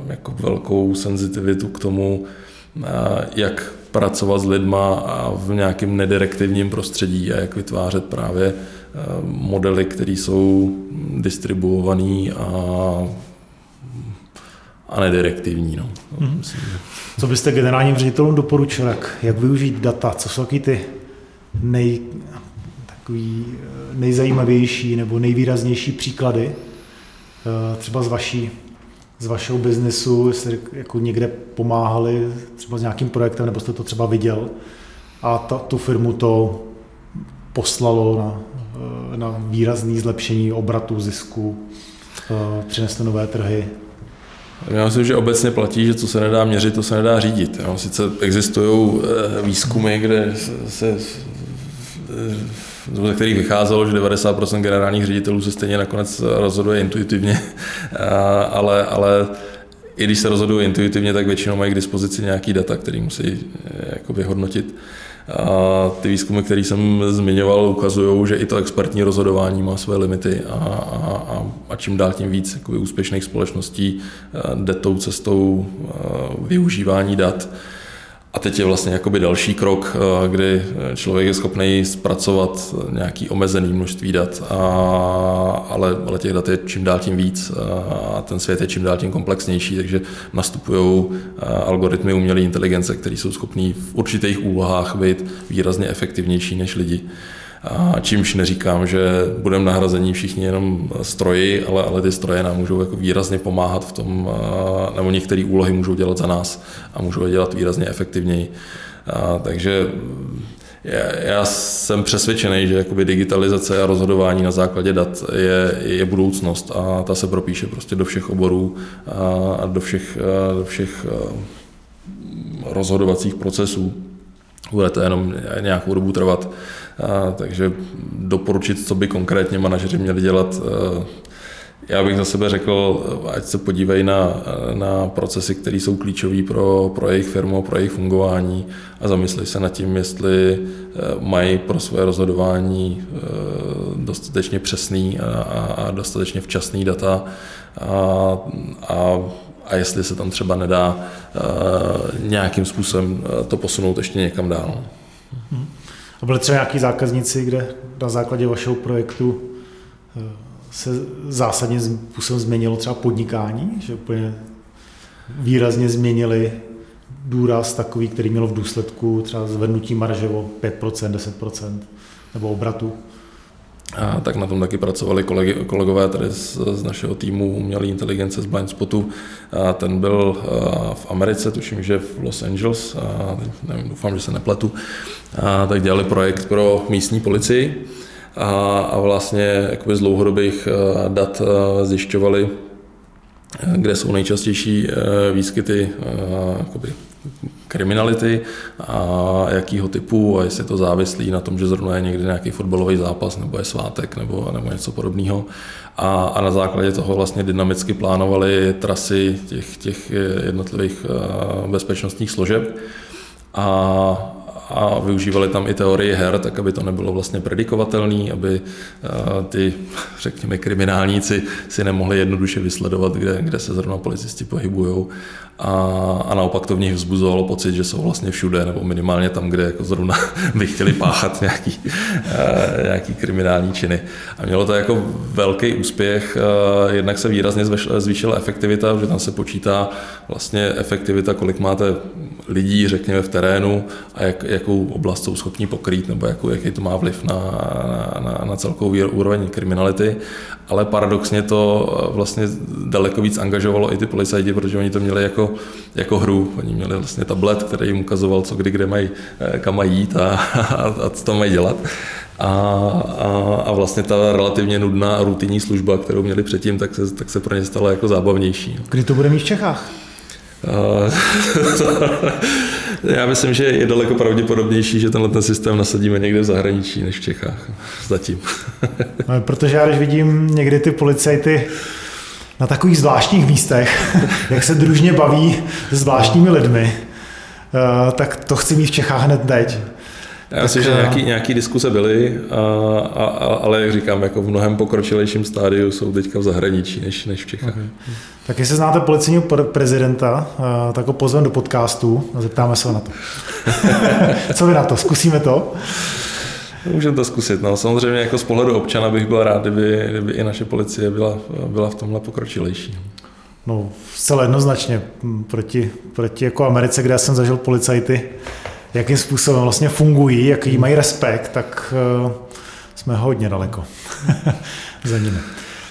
jako velkou senzitivitu k tomu, jak pracovat s lidma a v nějakém nedirektivním prostředí a jak vytvářet právě modely, které jsou distribuované a, a nedirektivní. No. Mm-hmm. Co byste generálním ředitelům doporučil, jak, jak využít data, co jsou taky ty nej, takový eh, nejzajímavější nebo nejvýraznější příklady eh, třeba z vaší z vašeho biznesu, jestli jako někde pomáhali třeba s nějakým projektem, nebo jste to třeba viděl a ta, tu firmu to poslalo na, eh, na výrazný zlepšení obratu, zisku, přineslo nové trhy. Já myslím, že obecně platí, že co se nedá měřit, to se nedá řídit. Jo. Sice existují výzkumy, kde se ze kterých vycházelo, že 90% generálních ředitelů se stejně nakonec rozhoduje intuitivně, [LAUGHS] ale, ale i když se rozhodují intuitivně, tak většinou mají k dispozici nějaký data, který musí jakoby hodnotit. A ty výzkumy, které jsem zmiňoval, ukazují, že i to expertní rozhodování má své limity a, a, a čím dál tím víc jakoby, úspěšných společností eh, jde tou cestou eh, využívání dat a teď je vlastně jakoby další krok, eh, kdy člověk je schopný zpracovat nějaký omezený množství dat, a, ale, ale těch dat je čím dál tím víc a ten svět je čím dál tím komplexnější, takže nastupují eh, algoritmy umělé inteligence, které jsou schopné v určitých úlohách být výrazně efektivnější než lidi. A čímž neříkám, že budeme nahrazení všichni jenom stroji, ale, ale ty stroje nám můžou jako výrazně pomáhat v tom, nebo některé úlohy můžou dělat za nás a můžou je dělat výrazně efektivněji. A, takže já, jsem přesvědčený, že jakoby digitalizace a rozhodování na základě dat je, je budoucnost a ta se propíše prostě do všech oborů a do všech, do všech rozhodovacích procesů. Bude to jenom nějakou dobu trvat. A, takže doporučit, co by konkrétně manažeři měli dělat, e, já bych za sebe řekl, ať se podívají na, na procesy, které jsou klíčové pro, pro jejich firmu, pro jejich fungování a zamyslej se nad tím, jestli e, mají pro své rozhodování e, dostatečně přesný a, a dostatečně včasný data a, a, a jestli se tam třeba nedá nějakým způsobem to posunout ještě někam dál. Mm-hmm. A byly třeba nějaký zákazníci, kde na základě vašeho projektu eh, se zásadně způsobem změnilo třeba podnikání, že úplně výrazně změnili důraz takový, který měl v důsledku třeba zvednutí marže o 5%, 10% nebo obratu? A tak na tom taky pracovali kolegy, kolegové tady z, z našeho týmu umělé inteligence z Blindspotu. A ten byl v Americe, tuším, že v Los Angeles, a nevím, doufám, že se nepletu, a tak dělali projekt pro místní policii a, a vlastně jakoby z dlouhodobých dat zjišťovali, kde jsou nejčastější výskyty jakoby kriminality a jakýho typu a jestli je to závislý na tom, že zrovna je někdy nějaký fotbalový zápas nebo je svátek nebo, nebo něco podobného. A, a na základě toho vlastně dynamicky plánovali trasy těch, těch jednotlivých bezpečnostních služeb. A, a využívali tam i teorii her, tak aby to nebylo vlastně predikovatelné, aby ty, [LAUGHS] řekněme, kriminálníci si nemohli jednoduše vysledovat, kde, kde se zrovna policisti pohybují a, a naopak to v nich vzbuzovalo pocit, že jsou vlastně všude, nebo minimálně tam, kde jako zrovna [LAUGHS] by chtěli páchat nějaký, nějaký kriminální činy. A mělo to jako velký úspěch, jednak se výrazně zvýšila efektivita, že tam se počítá vlastně efektivita, kolik máte lidí, řekněme, v terénu a jak, jakou oblast jsou schopni pokrýt, nebo jakou, jaký to má vliv na, na, na celkovou úroveň kriminality. Ale paradoxně to vlastně daleko víc angažovalo i ty policajti, protože oni to měli jako, jako hru. Oni měli vlastně tablet, který jim ukazoval, co kdy, kde mají, eh, kam mají jít a, [LAUGHS] a, a co tam mají dělat. A, a, a vlastně ta relativně nudná a rutinní služba, kterou měli předtím, tak se, tak se pro ně stala jako zábavnější. Kdy to bude mít v Čechách? [LAUGHS] Já myslím, že je daleko pravděpodobnější, že tenhle ten systém nasadíme někde v zahraničí než v Čechách. Zatím. [LAUGHS] No, protože já když vidím někdy ty policajty na takových zvláštních místech, [LAUGHS] jak se družně baví s zvláštními lidmi, eh, tak to chci mít v Čechách hned teď. Já myslím, že nějaký, nějaký diskuse byly, a, a, a, ale jak říkám, jako v mnohem pokročilejším stádiu jsou teďka v zahraničí než, než v Čechách. Okay. Tak jestli znáte policejního prezidenta, eh, tak ho pozvem do podcastu a zeptáme se na to. [LAUGHS] Co vy na to? Zkusíme to? Můžeme to zkusit. No. Samozřejmě jako z pohledu občana bych byl rád, kdyby, kdyby i naše policie byla, byla v tomhle pokročilejší. No, zcela jednoznačně. Proti, proti jako Americe, kde já jsem zažil policajty, jakým způsobem vlastně fungují, jaký mají respekt, tak uh, jsme hodně daleko [LAUGHS] za nimi.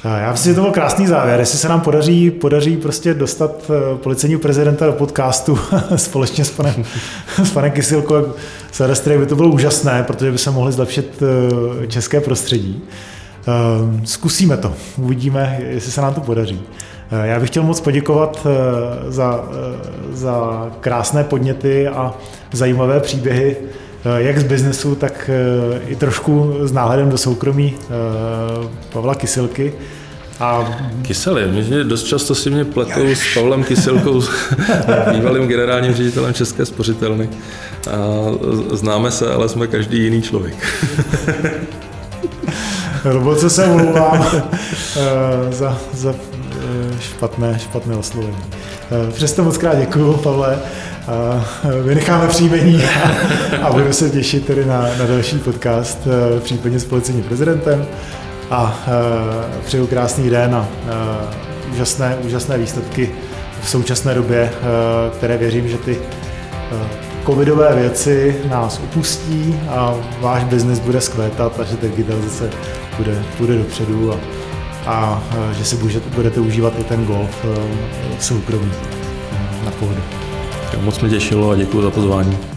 Já myslím, že to byl krásný závěr. Jestli se nám podaří, podaří prostě dostat eh, policejního prezidenta do podcastu [LAUGHS] společně s panem, [LAUGHS] s panem Kysilkou a Serestrej, by to bylo úžasné, protože by se mohli zlepšit eh, české prostředí. Zkusíme to, uvidíme, jestli se nám to podaří. Já bych chtěl moc poděkovat za, za krásné podněty a zajímavé příběhy jak z biznesu, tak i trošku s náhledem do soukromí Pavla Kysilky. A... Kysely, mě dost často si mě pletou s Pavlem Kyselkou, [LAUGHS] bývalým generálním ředitelem České spořitelny. A známe se, ale jsme každý jiný člověk. Hluboce se omlouvám [LAUGHS] eh, za, za eh, špatné, špatné oslovení. Eh, přesto moc krát děkuju, Pavle. Vynecháme příjmení a budu se těšit tedy na, na další podcast, případně s policejním prezidentem. A přeju krásný den a úžasné, úžasné výsledky v současné době, které věřím, že ty covidové věci nás upustí a váš biznis bude skvétat a že digitalizace bude, bude dopředu a, a že si budete, budete užívat i ten golf v soukromí na pohodu. Moc mě těšilo a děkuji za pozvání.